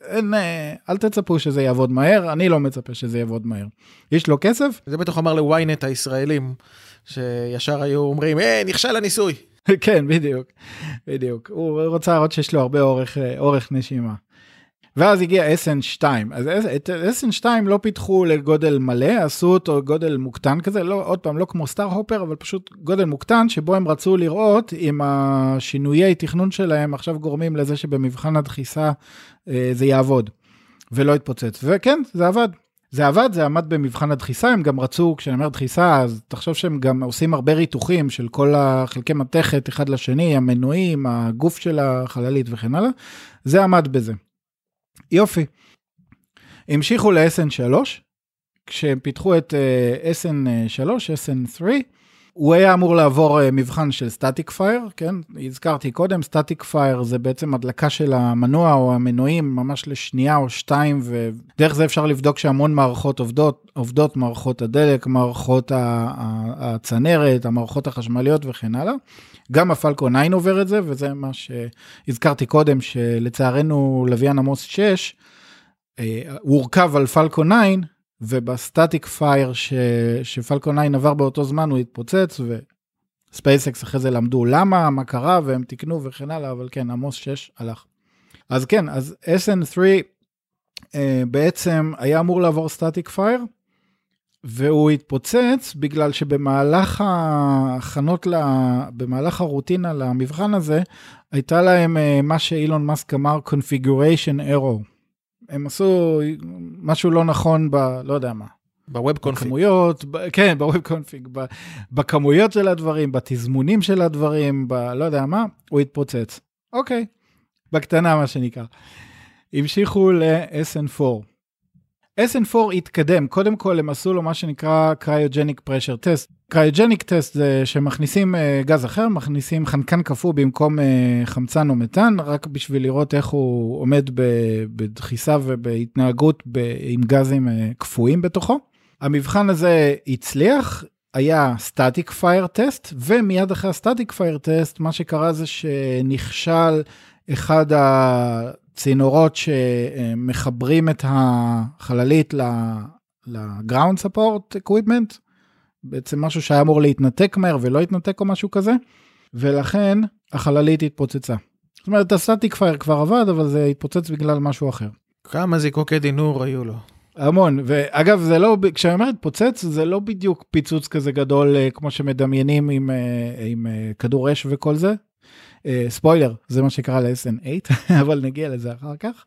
אין, אה, אל תצפו שזה יעבוד מהר, אני לא מצפה שזה יעבוד מהר. יש לו כסף? זה בטח אמר לוויינט הישראלים, שישר היו אומרים, אה, נכשל הניסוי. כן, בדיוק, בדיוק. הוא רוצה להראות שיש לו הרבה אורך, אה, אורך נשימה. ואז הגיע SN2, אז את SN2 לא פיתחו לגודל מלא, עשו אותו גודל מוקטן כזה, לא, עוד פעם, לא כמו סטאר הופר, אבל פשוט גודל מוקטן, שבו הם רצו לראות אם השינויי תכנון שלהם עכשיו גורמים לזה שבמבחן הדחיסה אה, זה יעבוד, ולא יתפוצץ. וכן, זה עבד. זה עבד, זה עמד במבחן הדחיסה, הם גם רצו, כשאני אומר דחיסה, אז תחשוב שהם גם עושים הרבה ריתוחים של כל החלקי מתכת אחד לשני, המנועים, הגוף של החללית וכן הלאה, זה עמד בזה. יופי. המשיכו ל-SN3, כשהם פיתחו את uh, SN3, SN3, הוא היה אמור לעבור uh, מבחן של סטטיק פייר, כן? הזכרתי קודם, static fire זה בעצם הדלקה של המנוע או המנועים ממש לשנייה או שתיים, ודרך זה אפשר לבדוק שהמון מערכות עובדות, עובדות מערכות הדלק, מערכות הצנרת, המערכות החשמליות וכן הלאה. גם הפלקון 9 עובר את זה, וזה מה שהזכרתי קודם, שלצערנו לוויין עמוס 6, אה, הוא הורכב על פלקון 9, וב static fire שפלקון 9 עבר באותו זמן הוא התפוצץ, וספייסקס אחרי זה למדו למה, מה קרה, והם תיקנו וכן הלאה, אבל כן, עמוס 6 הלך. אז כן, אז SN3 uh, אה, בעצם היה אמור לעבור static fire, והוא התפוצץ בגלל שבמהלך ההכנות, לה, במהלך הרוטינה למבחן הזה, הייתה להם אה, מה שאילון מאסק אמר configuration error. הם עשו משהו לא נכון ב... לא יודע מה. ב web config. בכמויות, ב, כן, ב web config, ב, בכמויות של הדברים, בתזמונים של הדברים, ב... לא יודע מה, הוא התפוצץ. אוקיי, בקטנה מה שנקרא. המשיכו ל-SN4. SN4 התקדם, קודם כל הם עשו לו מה שנקרא cryogenic pressure test. cryogenic test זה שמכניסים uh, גז אחר, מכניסים חנקן קפוא במקום uh, חמצן או מתאן, רק בשביל לראות איך הוא עומד בדחיסה ובהתנהגות ב- עם גזים uh, קפואים בתוכו. המבחן הזה הצליח, היה static fire test, ומיד אחרי ה static fire test, מה שקרה זה שנכשל אחד הצינורות שמחברים את החללית ל-ground support equipment, בעצם משהו שהיה אמור להתנתק מהר ולא התנתק או משהו כזה, ולכן החללית התפוצצה. זאת אומרת, הסטטיק פייר כבר עבד, אבל זה התפוצץ בגלל משהו אחר. כמה זיקוקי דינור היו לו? המון, ואגב זה לא, כשאני אומר התפוצץ זה לא בדיוק פיצוץ כזה גדול אה, כמו שמדמיינים עם, אה, עם אה, כדור אש וכל זה. ספוילר, זה מה שקרה ל-SN8, אבל נגיע לזה אחר כך.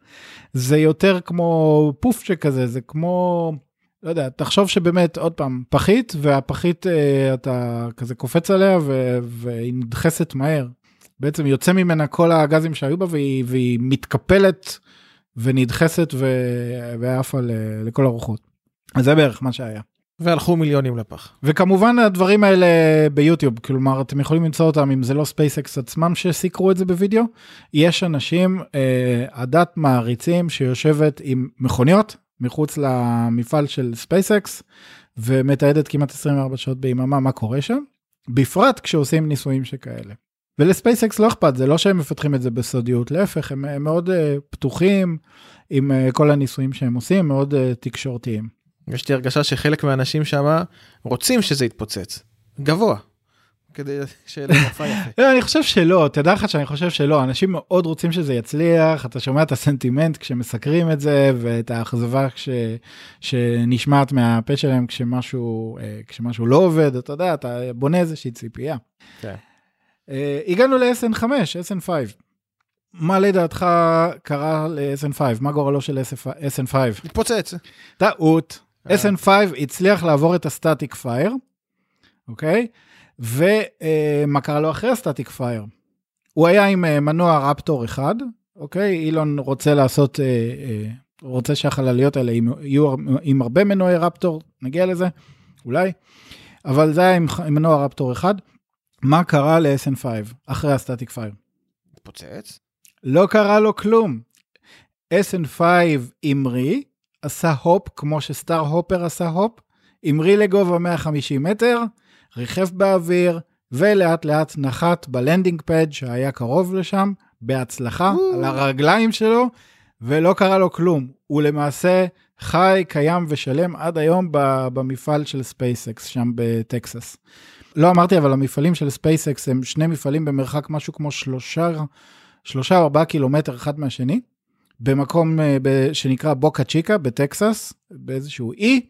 זה יותר כמו פוף שכזה, זה כמו, לא יודע, תחשוב שבאמת, עוד פעם, פחית, והפחית אתה כזה קופץ עליה ו- והיא נדחסת מהר. בעצם יוצא ממנה כל הגזים שהיו בה והיא, והיא מתקפלת ונדחסת ועפה לכל הרוחות. אז זה בערך מה שהיה. והלכו מיליונים לפח. וכמובן הדברים האלה ביוטיוב, כלומר אתם יכולים למצוא אותם אם זה לא ספייסקס עצמם שסיקרו את זה בווידאו. יש אנשים, אה, עדת מעריצים שיושבת עם מכוניות מחוץ למפעל של ספייסקס ומתעדת כמעט 24 שעות ביממה מה קורה שם, בפרט כשעושים ניסויים שכאלה. ולספייסקס לא אכפת, זה לא שהם מפתחים את זה בסודיות, להפך, הם, הם מאוד uh, פתוחים עם uh, כל הניסויים שהם עושים, מאוד uh, תקשורתיים. יש לי הרגשה שחלק מהאנשים שם רוצים שזה יתפוצץ, גבוה. כדי שיהיה להם מופע יפה. לא, אני חושב שלא, תדע לך שאני חושב שלא, אנשים מאוד רוצים שזה יצליח, אתה שומע את הסנטימנט כשמסקרים את זה, ואת האכזבה כש, שנשמעת מהפה שלהם כשמשהו, כשמשהו לא עובד, אתה יודע, אתה בונה איזושהי ציפייה. כן. Uh, הגענו ל-SN5, SN5. מה לדעתך קרה ל-SN5? מה גורלו של SN5? התפוצץ. טעות. Uh. SN5 הצליח לעבור את ה static fire, אוקיי? ומה קרה לו אחרי ה static fire? הוא היה עם uh, מנוע ראפטור אחד, אוקיי? אילון רוצה לעשות, uh, רוצה שהחלליות האלה יהיו עם הרבה מנועי רפטור, נגיע לזה, אולי. אבל זה היה עם, עם מנוע רפטור אחד. מה קרה ל-SN5 אחרי הסטטיק פייר? התפוצץ? לא קרה לו כלום. SN5 המריא, עשה הופ כמו שסטאר הופר עשה הופ, המריא לגובה 150 מטר, ריחף באוויר, ולאט לאט נחת ב landing pad שהיה קרוב לשם, בהצלחה, על הרגליים שלו, ולא קרה לו כלום. הוא למעשה חי, קיים ושלם עד היום במפעל של ספייסקס שם בטקסס. לא אמרתי, אבל המפעלים של ספייסקס הם שני מפעלים במרחק משהו כמו שלושה, שלושה ארבעה קילומטר אחד מהשני, במקום אה, שנקרא בוקה צ'יקה בטקסס, באיזשהו אי,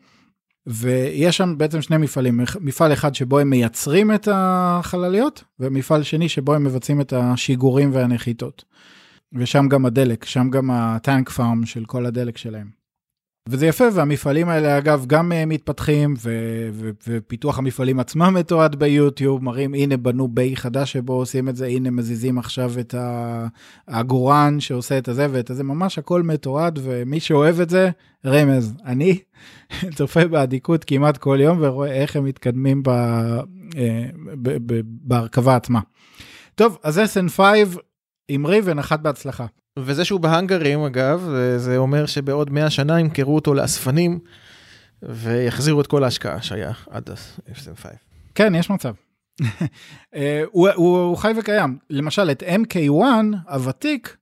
ויש שם בעצם שני מפעלים, מפעל אחד שבו הם מייצרים את החלליות, ומפעל שני שבו הם מבצעים את השיגורים והנחיתות. ושם גם הדלק, שם גם הטנק פארם של כל הדלק שלהם. וזה יפה, והמפעלים האלה אגב גם uh, מתפתחים, ו- ו- ופיתוח המפעלים עצמם מתועד ביוטיוב, מראים הנה בנו ביי חדש שבו עושים את זה, הנה מזיזים עכשיו את העגורן שעושה את הזה ואת הזה, ממש הכל מתועד, ומי שאוהב את זה, רמז, אני צופה באדיקות כמעט כל יום ורואה איך הם מתקדמים ב- אה, ב- ב- בהרכבה עצמה. טוב, אז SN5 המריא ונחת בהצלחה. וזה שהוא בהאנגרים אגב, זה אומר שבעוד 100 שנה ימכרו אותו לאספנים ויחזירו את כל ההשקעה שהיה עד ה-FM5. כן, יש מצב. אה, הוא, הוא, הוא חי וקיים. למשל, את MK1 הוותיק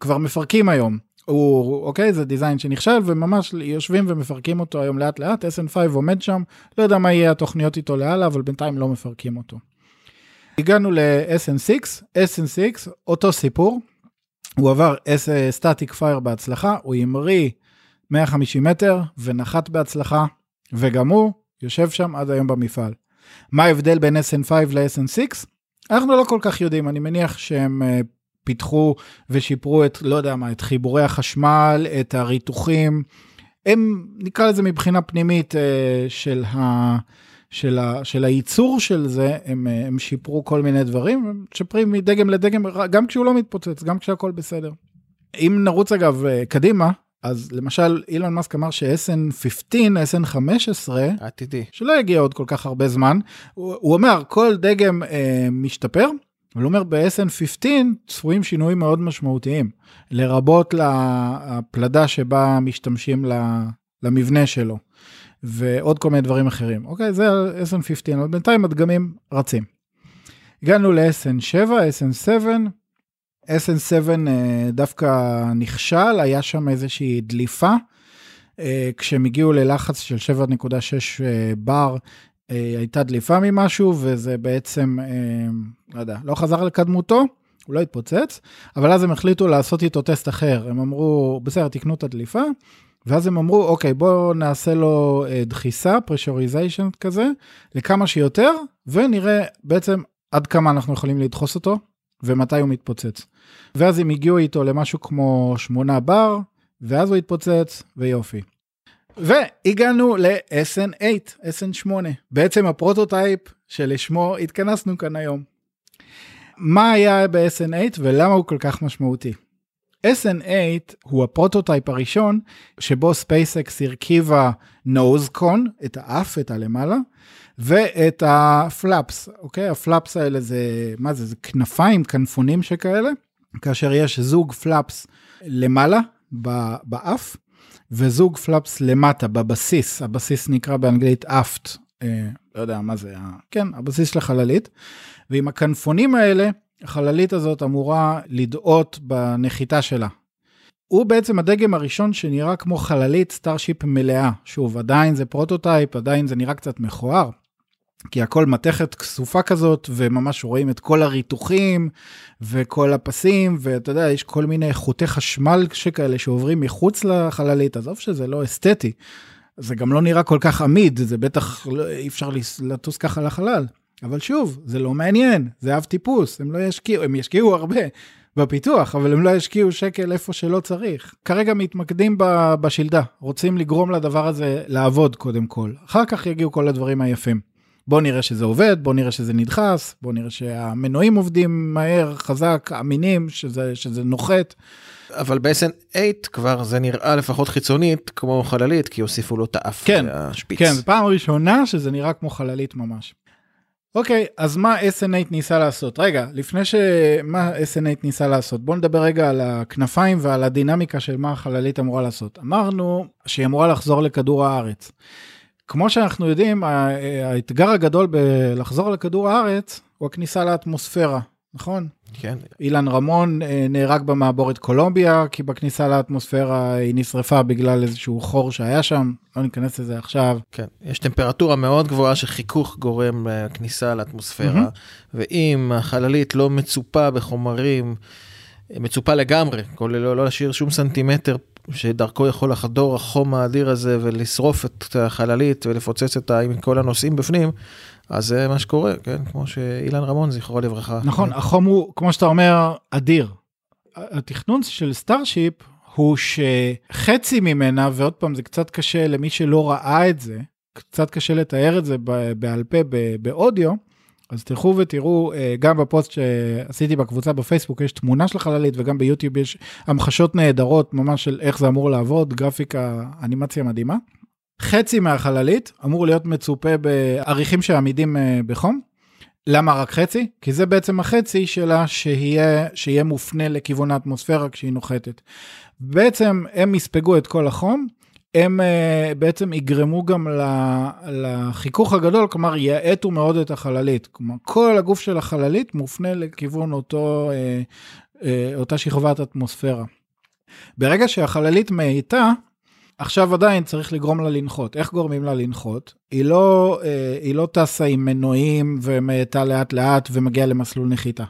כבר מפרקים היום. הוא, אוקיי, זה דיזיין שנכשל וממש יושבים ומפרקים אותו היום לאט לאט, SN5 עומד שם, לא יודע מה יהיה התוכניות איתו לאללה, אבל בינתיים לא מפרקים אותו. הגענו ל-SN6, SN6, אותו סיפור, הוא עבר סטטיק פייר בהצלחה, הוא המריא 150 מטר ונחת בהצלחה, וגם הוא יושב שם עד היום במפעל. מה ההבדל בין SN5 ל-SN6? אנחנו לא כל כך יודעים, אני מניח שהם uh, פיתחו ושיפרו את, לא יודע מה, את חיבורי החשמל, את הריתוחים. הם, נקרא לזה מבחינה פנימית uh, של, ה, של, ה, של הייצור של זה, הם, uh, הם שיפרו כל מיני דברים, הם משפרים מדגם לדגם, גם כשהוא לא מתפוצץ, גם כשהכול בסדר. אם נרוץ אגב קדימה, אז למשל אילון מאסק אמר ש-SN15, SN15, עתידי, שלא יגיע עוד כל כך הרבה זמן, הוא, הוא אומר כל דגם אה, משתפר, אבל הוא אומר ב-SN15 צפויים שינויים מאוד משמעותיים, לרבות לפלדה שבה משתמשים למבנה שלו, ועוד כל מיני דברים אחרים. אוקיי, זה SN15, אבל בינתיים הדגמים רצים. הגענו ל-SN7, SN7, SN7 אה, דווקא נכשל, היה שם איזושהי דליפה. אה, כשהם הגיעו ללחץ של 7.6 אה, בר, הייתה דליפה ממשהו, וזה בעצם, לא יודע, לא חזר לקדמותו, הוא לא התפוצץ, אבל אז הם החליטו לעשות איתו טסט אחר. הם אמרו, בסדר, תקנו את הדליפה, ואז הם אמרו, אוקיי, בואו נעשה לו דחיסה, פרשוריזיישן כזה, לכמה שיותר, ונראה בעצם עד כמה אנחנו יכולים לדחוס אותו, ומתי הוא מתפוצץ. ואז הם הגיעו איתו למשהו כמו 8 בר, ואז הוא התפוצץ, ויופי. והגענו ל-SN8, SN8, בעצם ה prototype שלשמו התכנסנו כאן היום. מה היה ב-SN8 ולמה הוא כל כך משמעותי? SN8 הוא ה prototype הראשון שבו SpaceX הרכיבה nose cone, את האף, את הלמעלה, ואת ה flaps, אוקיי? ה flaps האלה זה, מה זה? זה כנפיים, כנפונים שכאלה, כאשר יש זוג flaps למעלה באף, וזוג flaps למטה, בבסיס, הבסיס נקרא באנגלית aft, אה, לא יודע מה זה, כן, הבסיס של החללית, ועם הכנפונים האלה, החללית הזאת אמורה לדאות בנחיתה שלה. הוא בעצם הדגם הראשון שנראה כמו חללית סטארשיפ מלאה. שוב, עדיין זה prototype, עדיין זה נראה קצת מכוער, כי הכל מתכת כסופה כזאת, וממש רואים את כל הריתוחים וכל הפסים, ואתה יודע, יש כל מיני חוטי חשמל שכאלה שעוברים מחוץ לחללית, עזוב שזה לא אסתטי. זה גם לא נראה כל כך עמיד, זה בטח לא, אי אפשר לטוס ככה לחלל. אבל שוב, זה לא מעניין, זה אב טיפוס, הם לא ישקיעו, הם ישקיעו הרבה בפיתוח, אבל הם לא ישקיעו שקל איפה שלא צריך. כרגע מתמקדים בשלדה, רוצים לגרום לדבר הזה לעבוד קודם כל, אחר כך יגיעו כל הדברים היפים. בוא נראה שזה עובד, בוא נראה שזה נדחס, בוא נראה שהמנועים עובדים מהר, חזק, אמינים, שזה, שזה נוחת. אבל ב-SN8 כבר זה נראה לפחות חיצונית כמו חללית, כי הוסיפו לו את האף כן, והשפיץ. כן, פעם ראשונה שזה נראה כמו חללית ממש. אוקיי, אז מה SN8 ניסה לעשות? רגע, לפני שמה SN8 ניסה לעשות, בואו נדבר רגע על הכנפיים ועל הדינמיקה של מה החללית אמורה לעשות. אמרנו שהיא אמורה לחזור לכדור הארץ. כמו שאנחנו יודעים, האתגר הגדול בלחזור לכדור הארץ הוא הכניסה לאטמוספירה, נכון? כן. אילן רמון אה, נהרג במעבורת קולומביה, כי בכניסה לאטמוספירה היא נשרפה בגלל איזשהו חור שהיה שם, לא ניכנס לזה עכשיו. כן, יש טמפרטורה מאוד גבוהה שחיכוך גורם לכניסה לאטמוספירה, mm-hmm. ואם החללית לא מצופה בחומרים, מצופה לגמרי, כולל לא, לא להשאיר שום סנטימטר שדרכו יכול לחדור החום האדיר הזה ולשרוף את החללית ולפוצץ אותה עם כל הנוסעים בפנים, אז זה מה שקורה, כן? כמו שאילן רמון, זכרו לברכה. נכון, כן. החום הוא, כמו שאתה אומר, אדיר. התכנון של Starship הוא שחצי ממנה, ועוד פעם, זה קצת קשה למי שלא ראה את זה, קצת קשה לתאר את זה בעל פה באודיו, אז תלכו ותראו, אה, גם בפוסט שעשיתי בקבוצה בפייסבוק יש תמונה של החללית וגם ביוטיוב יש המחשות נהדרות ממש של איך זה אמור לעבוד, גרפיקה, אנימציה מדהימה. חצי מהחללית אמור להיות מצופה בעריכים שעמידים אה, בחום. למה רק חצי? כי זה בעצם החצי שלה שיהיה, שיהיה מופנה לכיוון האטמוספירה כשהיא נוחתת. בעצם הם יספגו את כל החום, הם uh, בעצם יגרמו גם לחיכוך הגדול, כלומר יאטו מאוד את החללית. כלומר, כל הגוף של החללית מופנה לכיוון אותו, uh, אותה שכבת אטמוספירה. ברגע שהחללית מאיטה, עכשיו עדיין צריך לגרום לה לנחות. איך גורמים לה לנחות? היא לא, אה, היא לא טסה עם מנועים ומאטה לאט לאט ומגיעה למסלול נחיתה.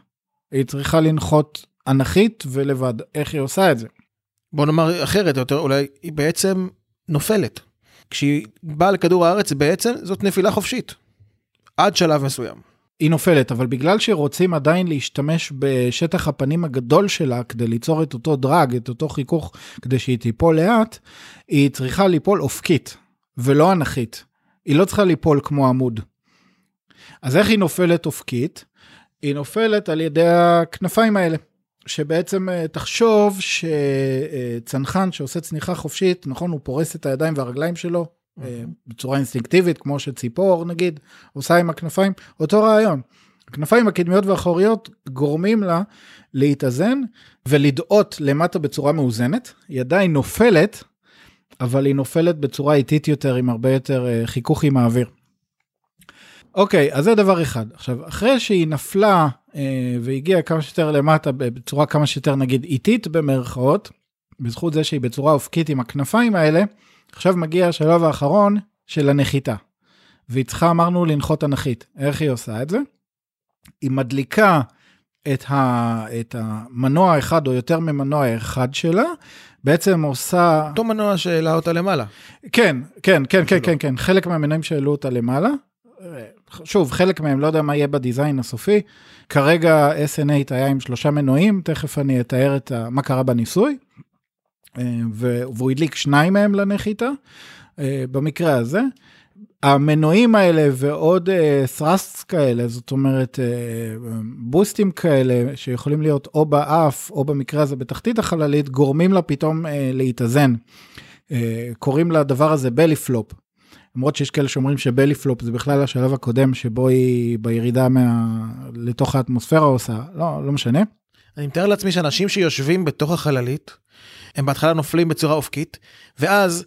היא צריכה לנחות אנכית ולבד. איך היא עושה את זה? בוא נאמר אחרת יותר, אולי היא בעצם נופלת. כשהיא באה לכדור הארץ בעצם זאת נפילה חופשית. עד שלב מסוים. היא נופלת, אבל בגלל שרוצים עדיין להשתמש בשטח הפנים הגדול שלה כדי ליצור את אותו דרג, את אותו חיכוך, כדי שהיא תיפול לאט, היא צריכה ליפול אופקית, ולא אנכית. היא לא צריכה ליפול כמו עמוד. אז איך היא נופלת אופקית? היא נופלת על ידי הכנפיים האלה. שבעצם אה, תחשוב שצנחן שעושה צניחה חופשית, נכון, הוא פורס את הידיים והרגליים שלו אה, בצורה אינסטינקטיבית, כמו שציפור נגיד עושה עם הכנפיים, אותו רעיון. הכנפיים הקדמיות והאחוריות גורמים לה להתאזן ולדאות למטה בצורה מאוזנת, היא עדיין נופלת, אבל היא נופלת בצורה איטית יותר עם הרבה יותר אה, חיכוך עם האוויר. אוקיי, אז זה דבר אחד. עכשיו, אחרי שהיא נפלה אה, והגיעה כמה שיותר למטה בצורה כמה שיותר נגיד איטית במרכאות, בזכות זה שהיא בצורה אופקית עם הכנפיים האלה, עכשיו מגיע השלב האחרון של הנחיתה. והיא צריכה, אמרנו, לנחות אנכית. איך היא עושה את זה? היא מדליקה את, ה, את המנוע האחד או יותר ממנוע אחד שלה, בעצם עושה... אותו מנוע שהעלה אותה למעלה. כן, כן, כן, כן, כן, כן, חלק מהמנועים שהעלו אותה למעלה. שוב, חלק מהם לא יודע מה יהיה בדיזיין הסופי. כרגע SN8 היה עם שלושה מנועים, תכף אני אתאר את ה, מה קרה בניסוי. אה, והוא הדליק שניים מהם לנחיתה, אה, במקרה הזה. המנועים האלה ועוד ת'רסטס uh, כאלה, זאת אומרת uh, בוסטים כאלה שיכולים להיות או באף או במקרה הזה בתחתית החללית, גורמים לה פתאום להתאזן. קוראים לדבר הזה בלי פלופ. למרות שיש כאלה שאומרים שבלי פלופ זה בכלל השלב הקודם שבו היא בירידה מה... לתוך האטמוספירה עושה, לא, לא משנה. אני מתאר לעצמי שאנשים שיושבים בתוך החללית, הם בהתחלה נופלים בצורה אופקית, ואז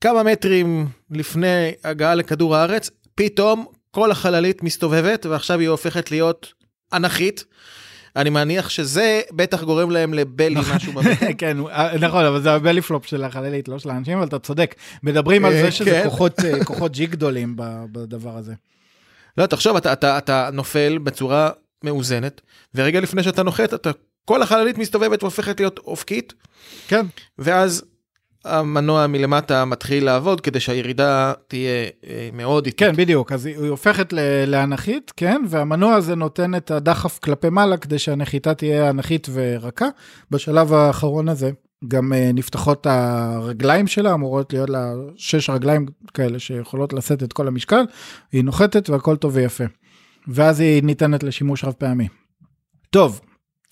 כמה מטרים לפני הגעה לכדור הארץ, פתאום כל החללית מסתובבת ועכשיו היא הופכת להיות אנכית. אני מניח שזה בטח גורם להם לבלי נכון. משהו בבטן. כן, נכון, אבל זה הבלי פלופ של החללית, לא של האנשים, אבל אתה צודק. מדברים על אה, זה שזה כן. כוחות, אה, ג'י גדולים בדבר הזה. לא, תחשוב, אתה, אתה, אתה נופל בצורה מאוזנת, ורגע לפני שאתה נוחת, אתה, כל החללית מסתובבת והופכת להיות אופקית, כן, ואז המנוע מלמטה מתחיל לעבוד כדי שהירידה תהיה אה, מאוד איטית. כן, בדיוק. אז היא הופכת לאנכית, כן, והמנוע הזה נותן את הדחף כלפי מעלה כדי שהנחיתה תהיה אנכית ורכה. בשלב האחרון הזה גם אה, נפתחות הרגליים שלה, אמורות להיות לה שש רגליים כאלה שיכולות לשאת את כל המשקל, היא נוחתת והכל טוב ויפה. ואז היא ניתנת לשימוש רב פעמי. טוב,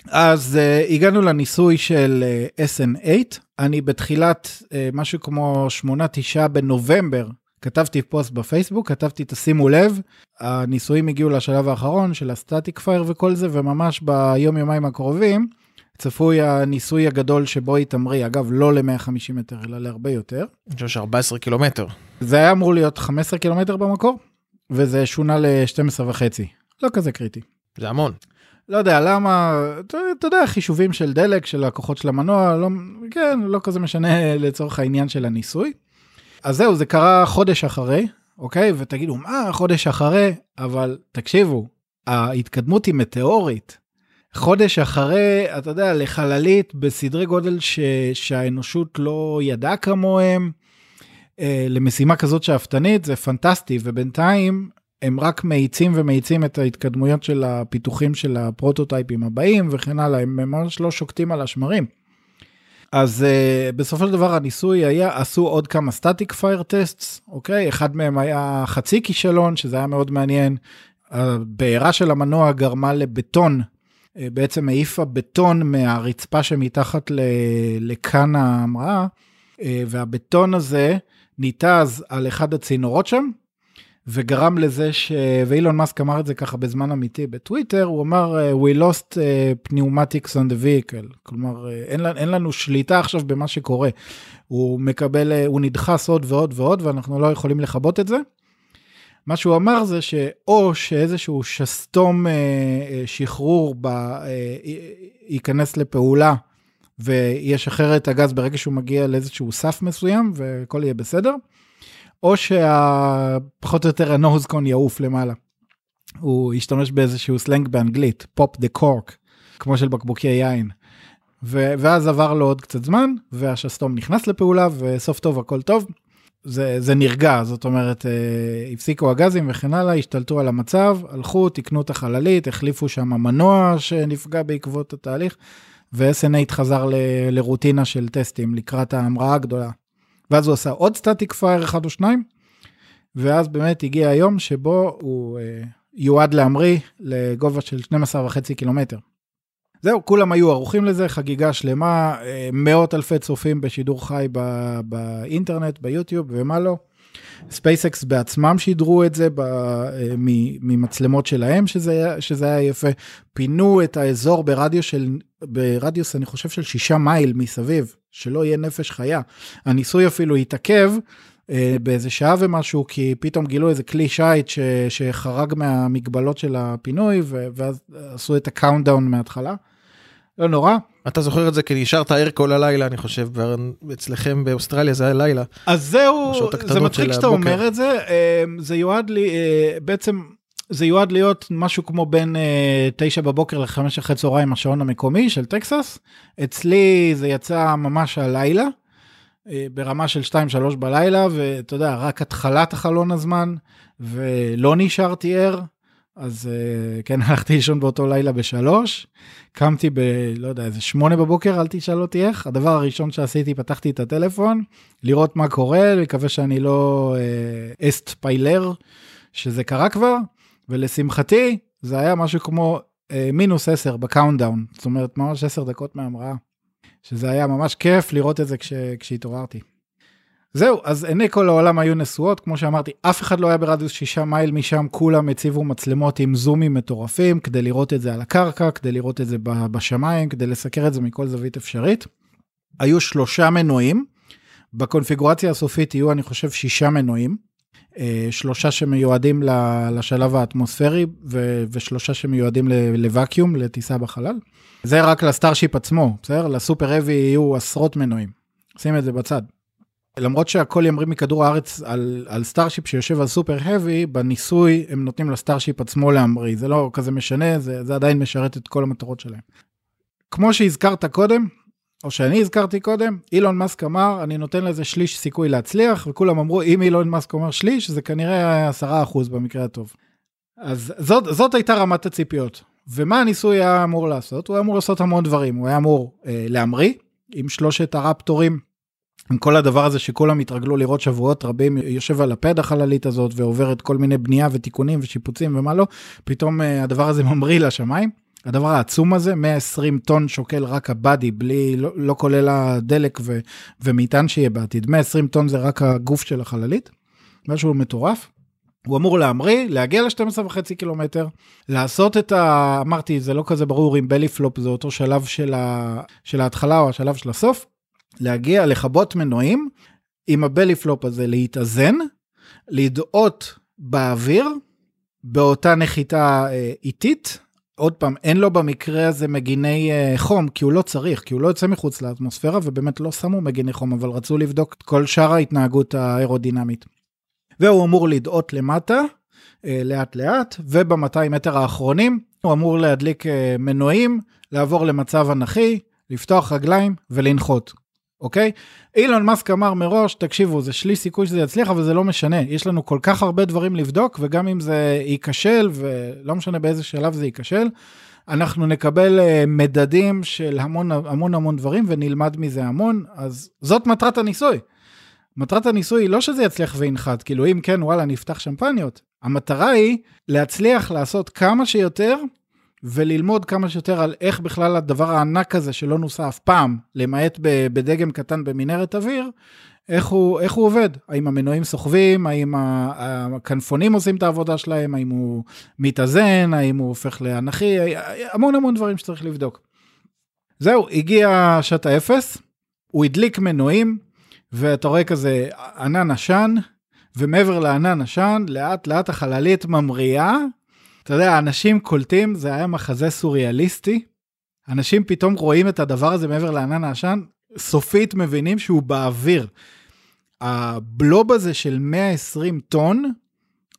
אז uh, הגענו לניסוי של uh, SN8, אני בתחילת uh, משהו כמו 8-9 בנובמבר כתבתי פוסט בפייסבוק, כתבתי תשימו לב, הניסויים הגיעו לשלב האחרון של הסטטיק פייר וכל זה, וממש ביום יומיים הקרובים צפוי הניסוי הגדול שבו היא תמריא, אגב לא ל-150 מטר אלא להרבה יותר. אני חושב ש-14 קילומטר. זה היה אמור להיות 15 קילומטר במקור, וזה שונה ל-12 וחצי, לא כזה קריטי. זה המון. לא יודע למה, אתה, יודע, חישובים של דלק, של הכוחות של המנוע, לא, כן, לא כזה משנה לצורך העניין של הניסוי. אז זהו, זה קרה חודש אחרי, אוקיי? ותגידו, מה חודש אחרי? אבל תקשיבו, ההתקדמות היא מטאורית. חודש אחרי, אתה יודע, לחללית בסדרי גודל ש, שהאנושות לא ידעה כמוהם, אה, למשימה כזאת שאפתנית, זה פנטסטי, ובינתיים הם רק מאיצים ומאיצים את ההתקדמויות של הפיתוחים של הפרוטוטייפים הבאים וכן הלאה, הם ממש לא שוקטים על השמרים. אז אה, בסופו של דבר הניסוי היה, עשו עוד כמה static fire tests, אוקיי? אחד מהם היה חצי כישלון, שזה היה מאוד מעניין. הבעירה של המנוע גרמה לבטון, אה, בעצם העיפה בטון מהרצפה שמתחת ל- לכאן ההמראה, uh, והבטון הזה ניתז על אחד הצינורות שם, וגרם לזה ש... ואילון מאסק אמר את זה ככה בזמן אמיתי בטוויטר, הוא אמר We lost uh, pneumatics on the vehicle, כלומר אין, אין לנו שליטה עכשיו במה שקורה. הוא מקבל, הוא נדחס עוד ועוד ועוד ואנחנו לא יכולים לכבות את זה. מה שהוא אמר זה שאו שאיזשהו שסתום uh, שחרור ב, אה, ייכנס לפעולה וישחרר את הגז ברגע שהוא מגיע לאיזשהו סף מסוים והכל יהיה בסדר. או שפחות או יותר ה nose cone יעוף למעלה. הוא השתמש באיזשהו סלנג באנגלית, pop the cork, כמו של בקבוקי יין. ו- ואז עבר לו עוד קצת זמן, והשסתום נכנס לפעולה, וסוף טוב הכל טוב. זה, זה נרגע, זאת אומרת, אה, הפסיקו הגזים וכן הלאה, השתלטו על המצב, הלכו, תיקנו את החללית, החליפו שם מנוע שנפגע בעקבות התהליך, ו-SN8 חזר ל, לרוטינה של טסטים לקראת ההמראה הגדולה. ואז הוא עשה עוד static fire אחד או שניים, ואז באמת הגיע היום שבו הוא אה, יועד להמריא לגובה של 12 וחצי קילומטר. זהו, כולם היו ערוכים לזה, חגיגה שלמה, אה, מאות אלפי צופים בשידור חי בא, באינטרנט, ביוטיוב ומה לא. SpaceX בעצמם שידרו את זה ב, אה, ממצלמות שלהם, שזה, שזה היה יפה. פינו את האזור ברדיוס של, ברדיוס, אני חושב, של שישה מייל מסביב, שלא יהיה נפש חיה. הניסוי אפילו התעכב אה, באיזה שעה ומשהו, כי פתאום גילו איזה כלי שיט ש, שחרג מהמגבלות של הפינוי, ואז עשו את ה countdown מההתחלה. לא נורא. אתה זוכר את זה כי נשארת ער כל הלילה, אני חושב, אצלכם באוסטרליה זה היה לילה. אז זהו, זה מצחיק שאתה אומר את זה, אה, זה יועד לי, אה, בעצם זה יועד להיות משהו כמו בין תשע בבוקר לחמש אחרי צהריים השעון המקומי של טקסס. אצלי זה יצא ממש הלילה. אה, ברמה של 2-3 בלילה, ואתה יודע, רק התחלת החלון הזמן, ולא נשארתי ער, אז אה, כן, הלכתי לישון באותו לילה בשלוש, קמתי ב... לא יודע, איזה שמונה בבוקר, אל תשאל אותי איך. הדבר הראשון שעשיתי, פתחתי את הטלפון, לראות מה קורה, לקווה שאני לא אה, אסט פיילר, שזה קרה כבר, ולשמחתי, זה היה משהו כמו אה, מינוס 10 ב countdown, זאת אומרת, ממש 10 דקות מהמראה. שזה היה ממש כיף לראות את זה כש, כשהתעוררתי. זהו, אז עיני כל העולם היו נשואות, כמו שאמרתי, אף אחד לא היה ברדיוס שישה מייל משם, כולם הציבו מצלמות עם זומים מטורפים, כדי לראות את זה על הקרקע, כדי לראות את זה בשמיים, כדי לסקר את זה מכל זווית אפשרית. היו שלושה מנועים, בקונפיגורציה הסופית יהיו, אני חושב, שישה מנועים. אה, שלושה שמיועדים לשלב האטמוספרי ושלושה שמיועדים ל vacuum, לטיסה בחלל. זה רק ל Starship עצמו, בסדר? ל Super Heavy יהיו עשרות מנועים. שים את זה בצד. למרות שהכל ימריא מכדור הארץ על, על Starship שיושב על Super Heavy, בניסוי הם נותנים ל Starship עצמו להמריא. זה לא כזה משנה, זה, זה עדיין משרת את כל המטרות שלהם. כמו שהזכרת קודם, או שאני הזכרתי קודם, אילון מאסק אמר, אני נותן לזה שליש סיכוי להצליח, וכולם אמרו, אם אילון מאסק אומר שליש, זה כנראה 10% במקרה הטוב. אז זאת, זאת הייתה רמת הציפיות. ומה הניסוי היה אמור לעשות? הוא היה אמור לעשות המון דברים. הוא היה אמור אה, להמריא עם שלושת הרפטורים, עם כל הדבר הזה שכולם התרגלו לראות שבועות רבים, יושב על הפד החללית הזאת ועוברת כל מיני בנייה ותיקונים ושיפוצים ומה לא, פתאום אה, הדבר הזה ממריא לשמיים. הדבר העצום הזה, 120 טון שוקל רק הבאדי, בלי, לא, לא כולל הדלק ו, ומטען שיהיה בעתיד. 120 טון זה רק הגוף של החללית, משהו מטורף. הוא אמור להמריא, להגיע ל-12 וחצי קילומטר, לעשות את ה... אמרתי, זה לא כזה ברור אם בלי פלופ זה אותו שלב של, ה... של ההתחלה או השלב של הסוף, להגיע, לכבות מנועים, עם הבלי פלופ הזה להתאזן, לדאות באוויר, באותה נחיתה אה, איטית, עוד פעם, אין לו במקרה הזה מגיני uh, חום, כי הוא לא צריך, כי הוא לא יוצא מחוץ לאטמוספירה, ובאמת לא שמו מגיני חום, אבל רצו לבדוק את כל שאר ההתנהגות האירודינמית. והוא אמור לדאות למטה, uh, לאט לאט, וב-200 מטר האחרונים הוא אמור להדליק uh, מנועים, לעבור למצב אנכי, לפתוח רגליים ולנחות. אוקיי? אילון מאסק אמר מראש, תקשיבו, זה שליש סיכוי שזה יצליח, אבל זה לא משנה. יש לנו כל כך הרבה דברים לבדוק, וגם אם זה ייכשל, ולא משנה באיזה שלב זה ייכשל, אנחנו נקבל uh, מדדים של המון המון המון דברים ונלמד מזה המון, אז זאת מטרת הניסוי. מטרת הניסוי היא לא שזה יצליח וינחת, כאילו אם כן, וואלה, נפתח שמפניות. המטרה היא להצליח לעשות כמה שיותר וללמוד כמה שיותר על איך בכלל הדבר הענק הזה שלא נוסע אף פעם, למעט בדגם קטן במנהרת אוויר, איך הוא, איך הוא עובד, האם המנועים סוחבים, האם הכנפונים עושים את העבודה שלהם, האם הוא מתאזן, האם הוא הופך לאנכי, המון המון דברים שצריך לבדוק. זהו, הגיע שעת האפס, הוא הדליק מנועים, ואתה רואה כזה ענן עשן, ומעבר לענן עשן, לאט לאט החללית ממריאה, אתה יודע, אנשים קולטים, זה היה מחזה סוריאליסטי. אנשים פתאום רואים את הדבר הזה מעבר לענן העשן, סופית מבינים שהוא באוויר. הבלוב הזה של 120 טון,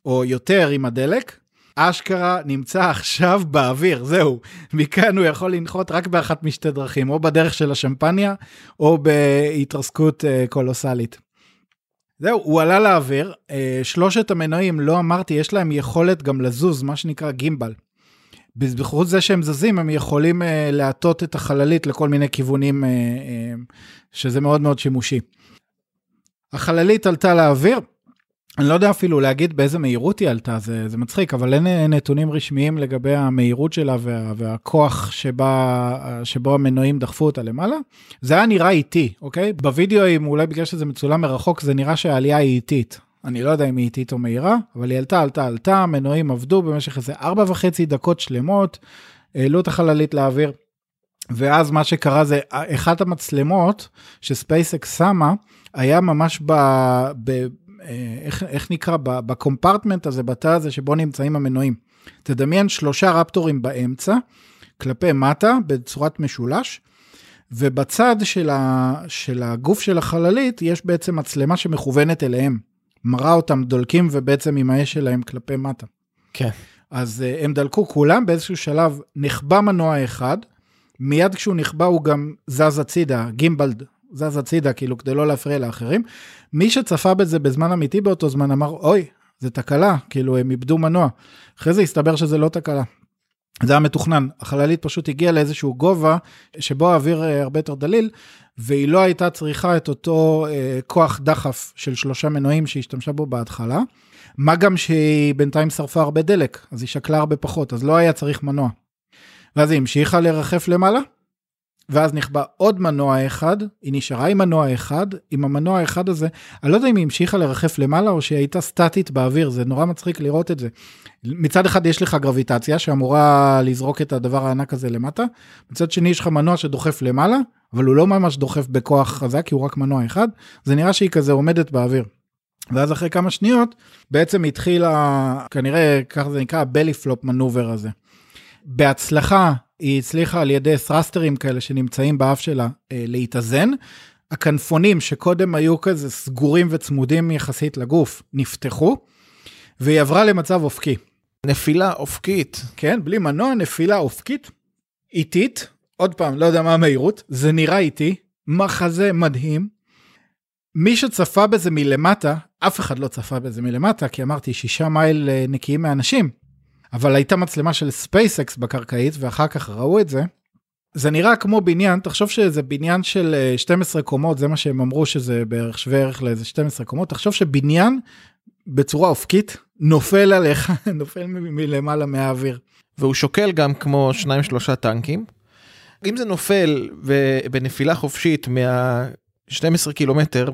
או יותר עם הדלק, אשכרה נמצא עכשיו באוויר, זהו. מכאן הוא יכול לנחות רק באחת משתי דרכים, או בדרך של השמפניה, או בהתרסקות uh, קולוסלית. זהו, הוא עלה לאוויר, אה, שלושת המנועים, לא אמרתי, יש להם יכולת גם לזוז, מה שנקרא גימבל. בזכות זה שהם זזים, הם יכולים אה, להטות את החללית לכל מיני כיוונים, אה, שזה מאוד מאוד שימושי. החללית עלתה לאוויר, אני לא יודע אפילו להגיד באיזה מהירות היא עלתה, זה, זה מצחיק, אבל אין נתונים רשמיים לגבי המהירות שלה וה, והכוח שבה, שבו המנועים דחפו אותה למעלה. זה היה נראה איטי, אוקיי? בווידאוים, אולי בגלל שזה מצולם מרחוק, זה נראה שהעלייה היא איטית. אני לא יודע אם היא איטית או מהירה, אבל היא עלתה, עלתה, עלתה, המנועים עבדו במשך איזה ארבע וחצי דקות שלמות, העלו את החללית לאוויר. ואז מה שקרה זה, אחת המצלמות שספייסקס שמה, היה ממש ב... ב איך, איך נקרא, בקומפרטמנט הזה, בתא הזה שבו נמצאים המנועים. תדמיין שלושה רפטורים באמצע, כלפי מטה, בצורת משולש, ובצד של, ה, של הגוף של החללית יש בעצם מצלמה שמכוונת אליהם. מראה אותם דולקים ובעצם עם האש שלהם כלפי מטה. כן. אז uh, הם דלקו כולם, באיזשהו שלב נכבה מנוע אחד, מיד כשהוא נכבה הוא גם זז הצידה, גימבלד זז הצידה, כאילו כדי לא להפריע לאחרים. מי שצפה בזה בזמן אמיתי באותו זמן אמר, אוי, זה תקלה, כאילו הם איבדו מנוע. אחרי זה הסתבר שזה לא תקלה. זה היה מתוכנן, החללית פשוט הגיעה לאיזשהו גובה שבו האוויר אה, הרבה יותר דליל, והיא לא הייתה צריכה את אותו אה, כוח דחף של שלושה מנועים שהיא השתמשה בו בהתחלה. מה גם שהיא בינתיים שרפה הרבה דלק, אז היא שקלה הרבה פחות, אז לא היה צריך מנוע. ואז היא המשיכה לרחף למעלה, ואז נכבה עוד מנוע אחד, היא נשארה עם מנוע אחד, עם המנוע האחד הזה, אני לא יודע אם היא המשיכה לרחף למעלה או שהיא הייתה סטטית באוויר, זה נורא מצחיק לראות את זה. מצד אחד יש לך גרביטציה שאמורה לזרוק את הדבר הענק הזה למטה, מצד שני יש לך מנוע שדוחף למעלה, אבל הוא לא ממש דוחף בכוח חזק, כי הוא רק מנוע אחד, זה נראה שהיא כזה עומדת באוויר. ואז אחרי כמה שניות, בעצם התחילה, כנראה ככה זה נקרא, הבלי פלופ מנובר הזה. בהצלחה היא הצליחה על ידי סרסטרים כאלה שנמצאים באף שלה אה, להתאזן. הכנפונים שקודם היו כזה סגורים וצמודים יחסית לגוף, נפתחו, והיא עברה למצב אופקי. נפילה אופקית. כן, בלי מנוע, נפילה אופקית, איטית, עוד פעם, לא יודע מה המהירות, זה נראה איטי, מחזה מדהים. מי שצפה בזה מלמטה, אף אחד לא צפה בזה מלמטה, כי אמרתי, שישה מייל אה, נקיים מאנשים. אבל הייתה מצלמה של SpaceX בקרקעית, ואחר כך ראו את זה. זה נראה כמו בניין, תחשוב שזה בניין של 12 אה, קומות, זה מה שהם אמרו שזה בערך שווה ערך לאיזה 12 קומות, תחשוב שבניין בצורה אופקית נופל עליך, נופל מלמעלה מהאוויר. והוא שוקל גם כמו שניים שלושה טנקים. אם זה נופל בנפילה חופשית מה-12 קילומטר,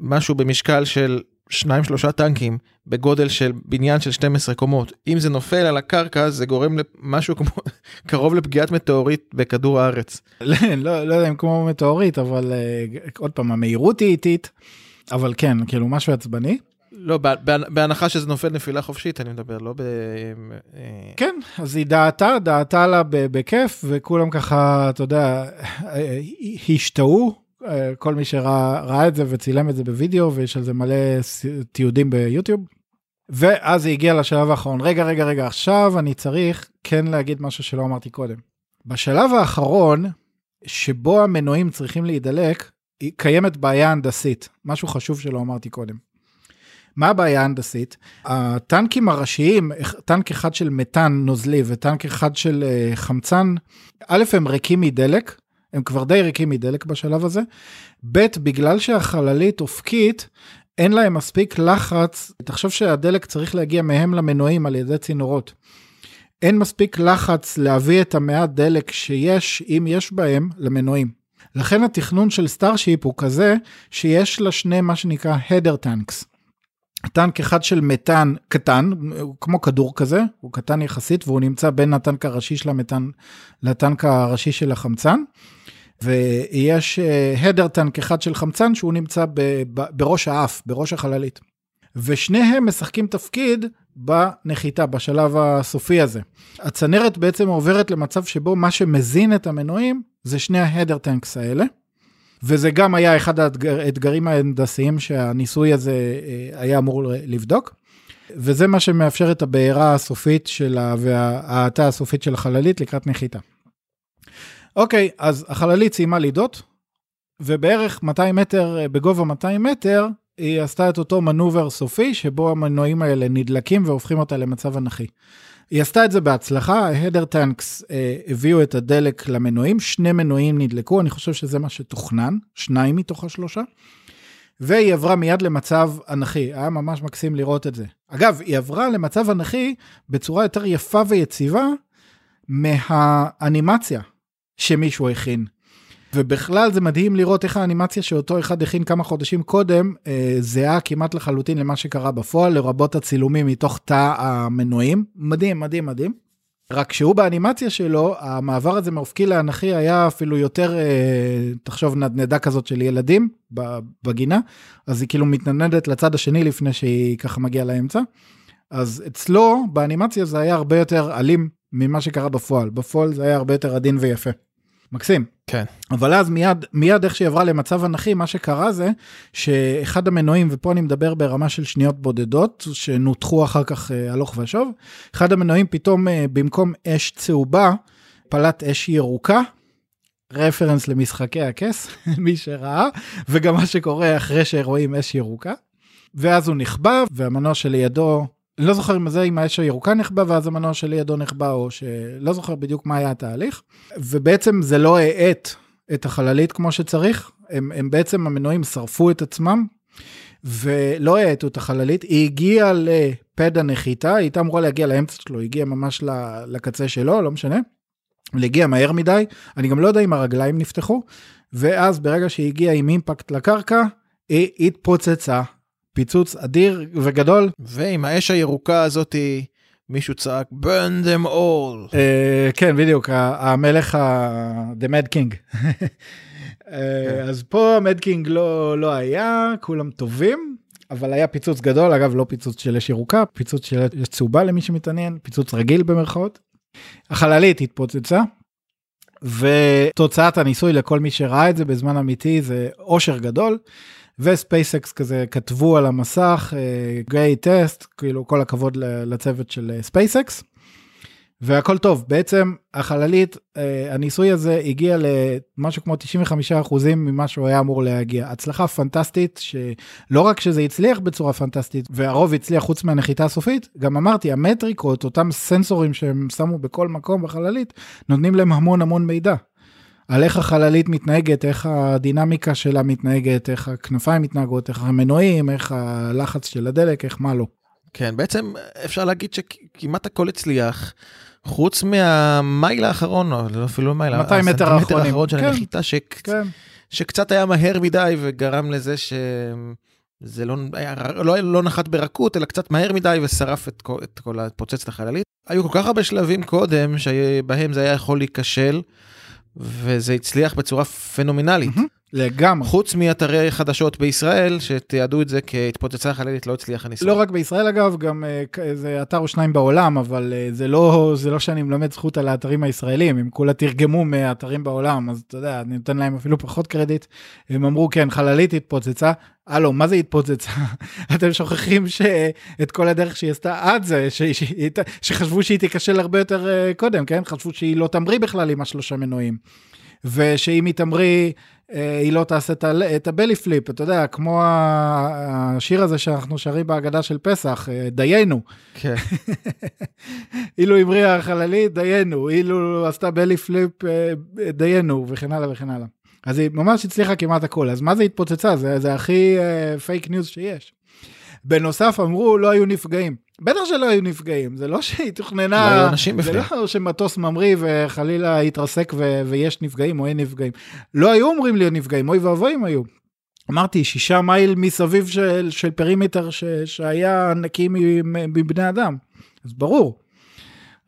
משהו במשקל של שניים שלושה טנקים בגודל של בניין של 12 קומות אם זה נופל על הקרקע זה גורם למשהו כמו קרוב לפגיעת מטאורית בכדור הארץ. לא, לא, לא יודע אם כמו מטאורית אבל uh, עוד פעם המהירות היא איטית אבל כן כאילו משהו עצבני. לא בהנחה שזה נופל נפילה חופשית אני מדבר לא ב... אה, כן אז היא דעתה דעתה לה בכיף וכולם ככה אתה יודע אה, השתהו כל מי שראה את זה וצילם את זה בווידאו ויש על זה מלא תיעודים ביוטיוב. ואז היא הגיעה לשלב האחרון רגע רגע רגע עכשיו אני צריך כן להגיד משהו שלא אמרתי קודם. בשלב האחרון שבו המנועים צריכים להידלק קיימת בעיה הנדסית משהו חשוב שלא אמרתי קודם. מה הבעיה ההנדסית? הטנקים הראשיים, טנק אחד של מתאן נוזלי וטנק אחד של אה, חמצן, א' הם ריקים מדלק, הם כבר די ריקים מדלק בשלב הזה. ב', בגלל שהחללית אופקית, אין להם מספיק לחץ, תחשוב שהדלק צריך להגיע מהם למנועים על ידי צינורות. אין מספיק לחץ להביא את המעט דלק שיש, אם יש בהם, למנועים. לכן התכנון של Starship הוא כזה שיש לה שני מה שנקרא header tanks. טנק אחד של מתאן קטן, כמו כדור כזה, הוא קטן יחסית והוא נמצא בין הטנק הראשי של המתאן לטנק הראשי של החמצן. ויש header אה, טנק אחד של חמצן שהוא נמצא בראש האף, בראש החללית. ושניהם משחקים תפקיד בנחיתה, בשלב הסופי הזה. הצנרת בעצם עוברת למצב שבו מה שמזין את המנועים זה שני ההדר טנקס האלה. וזה גם היה אחד האתגרים ההנדסיים שהניסוי הזה אה, היה אמור לבדוק. וזה מה שמאפשר את הבעירה הסופית שלה וההאטה הסופית של החללית לקראת נחיתה. אוקיי, אז החללית סיימה לידות, ובערך 200 מטר, בגובה 200 מטר, היא עשתה את אותו מנובר סופי, שבו המנועים האלה נדלקים והופכים אותה למצב אנכי. היא עשתה את זה בהצלחה, ההדר טנקס אה, הביאו את הדלק למנועים, שני מנועים נדלקו, אני חושב שזה מה שתוכנן, שניים מתוך השלושה. והיא עברה מיד למצב אנכי, היה ממש מקסים לראות את זה. אגב, היא עברה למצב אנכי בצורה יותר יפה ויציבה מהאנימציה שמישהו הכין. ובכלל זה מדהים לראות איך האנימציה שאותו אחד הכין כמה חודשים קודם, אה, זהה כמעט לחלוטין למה שקרה בפועל, לרבות הצילומים מתוך תא המנועים. מדהים, מדהים, מדהים. רק שהוא באנימציה שלו, המעבר הזה מאופקי לאנכי היה אפילו יותר, אה, תחשוב, נדנדה כזאת של ילדים בגינה, אז היא כאילו מתנדנדת לצד השני לפני שהיא ככה מגיעה לאמצע. אז אצלו, באנימציה זה היה הרבה יותר אלים ממה שקרה בפועל. בפועל זה היה הרבה יותר עדין ויפה. מקסים. כן. אבל אז מיד, מיד איך שהיא עברה למצב אנכי, מה שקרה זה שאחד המנועים, ופה אני מדבר ברמה של שניות בודדות, שנותחו אחר כך אה, הלוך ושוב, אחד המנועים פתאום אה, במקום אש צהובה, פלט אש ירוקה, רפרנס למשחקי הכס, מי שראה, וגם מה שקורה אחרי שרואים אש ירוקה. ואז הוא נכבה, והמנוע שלידו לא זוכר אם זה עם האש הירוקה נחבא ואז המנוע שלידו נחבא או שלא זוכר בדיוק מה היה התהליך. ובעצם זה לא האט את החללית כמו שצריך, הם, הם בעצם המנועים שרפו את עצמם ולא האטו את החללית, היא הגיעה לפד הנחיתה, היא הייתה אמורה להגיע לאמצע שלו, היא הגיעה ממש לקצה שלו, לא משנה. היא הגיעה מהר מדי, אני גם לא יודע אם הרגליים נפתחו, ואז ברגע שהיא הגיעה עם אימפקט לקרקע, היא התפוצצה פיצוץ אדיר וגדול. ועם האש הירוקה הזאתי מישהו צעק burn them all. Uh, כן בדיוק המלך ה- the mad king. אה, אז פה המד קינג לא לא היה כולם טובים אבל היה פיצוץ גדול אגב לא פיצוץ של אש ירוקה פיצוץ של אש צהובה למי שמתעניין פיצוץ רגיל במרכאות. החללית התפוצצה. ותוצאת הניסוי לכל מי שראה את זה בזמן אמיתי זה אושר גדול. ו SpaceX כזה כתבו על המסך great test כאילו כל הכבוד לצוות של SpaceX. והכל טוב בעצם החללית אה, הניסוי הזה הגיע למשהו כמו 95% ממה שהוא היה אמור להגיע הצלחה פנטסטית שלא רק שזה הצליח בצורה פנטסטית והרוב הצליח חוץ מהנחיתה הסופית גם אמרתי המטריקות אותם סנסורים שהם שמו בכל מקום בחללית נותנים להם המון המון מידע. על איך החללית מתנהגת, איך הדינמיקה שלה מתנהגת, איך הכנפיים מתנהגות, איך המנועים, איך הלחץ של הדלק, איך מה לא. כן, בעצם אפשר להגיד שכמעט הכל הצליח, חוץ מהמייל האחרון, או לא אפילו מייל, 200 מטר האחרונים. האחרון של כן, הנחיתה, ש... כן. שקצת היה מהר מדי וגרם לזה ש... זה לא, היה, לא, לא נחת ברכות, אלא קצת מהר מדי ושרף את כל, את כל הפוצץ את החללית. היו כל כך הרבה שלבים קודם שבהם זה היה יכול להיכשל. וזה הצליח בצורה פנומנלית. לגמרי. חוץ מאתרי חדשות בישראל שתיעדו את זה כהתפוצצה חללית לא הצליח הניסוי. לא רק בישראל אגב, גם איזה אתר או שניים בעולם, אבל זה לא, זה לא שאני מלמד זכות על האתרים הישראלים, הם כולה תרגמו מאתרים בעולם, אז אתה יודע, אני נותן להם אפילו פחות קרדיט. הם אמרו כן, חללית התפוצצה, הלו, מה זה התפוצצה? אתם שוכחים שאת כל הדרך שהיא עשתה עד זה, ש... ש... שחשבו שהיא תיכשל הרבה יותר קודם, כן? חשבו שהיא לא תמריא בכלל עם השלושה מנועים. ושאם היא תמריא, היא לא תעשה את ה belly flip, אתה יודע, כמו השיר הזה שאנחנו שרים בהגדה של פסח, דיינו. כן. אילו המריאה החללית, דיינו, אילו עשתה belly flip, דיינו, וכן הלאה וכן הלאה. אז היא ממש הצליחה כמעט הכל, אז מה זה התפוצצה? זה, זה הכי פייק ניוז שיש. בנוסף אמרו לא היו נפגעים. בטח שלא היו נפגעים, זה לא שהיא תוכננה, לא היו אנשים זה לא שמטוס ממריא וחלילה יתרסק ו- ויש נפגעים או אין נפגעים. לא היו אומרים לי נפגעים, אוי ואבוי אם היו. אמרתי, שישה מייל מסביב של, של perimeter ש- שהיה נקי מבני אדם, אז ברור.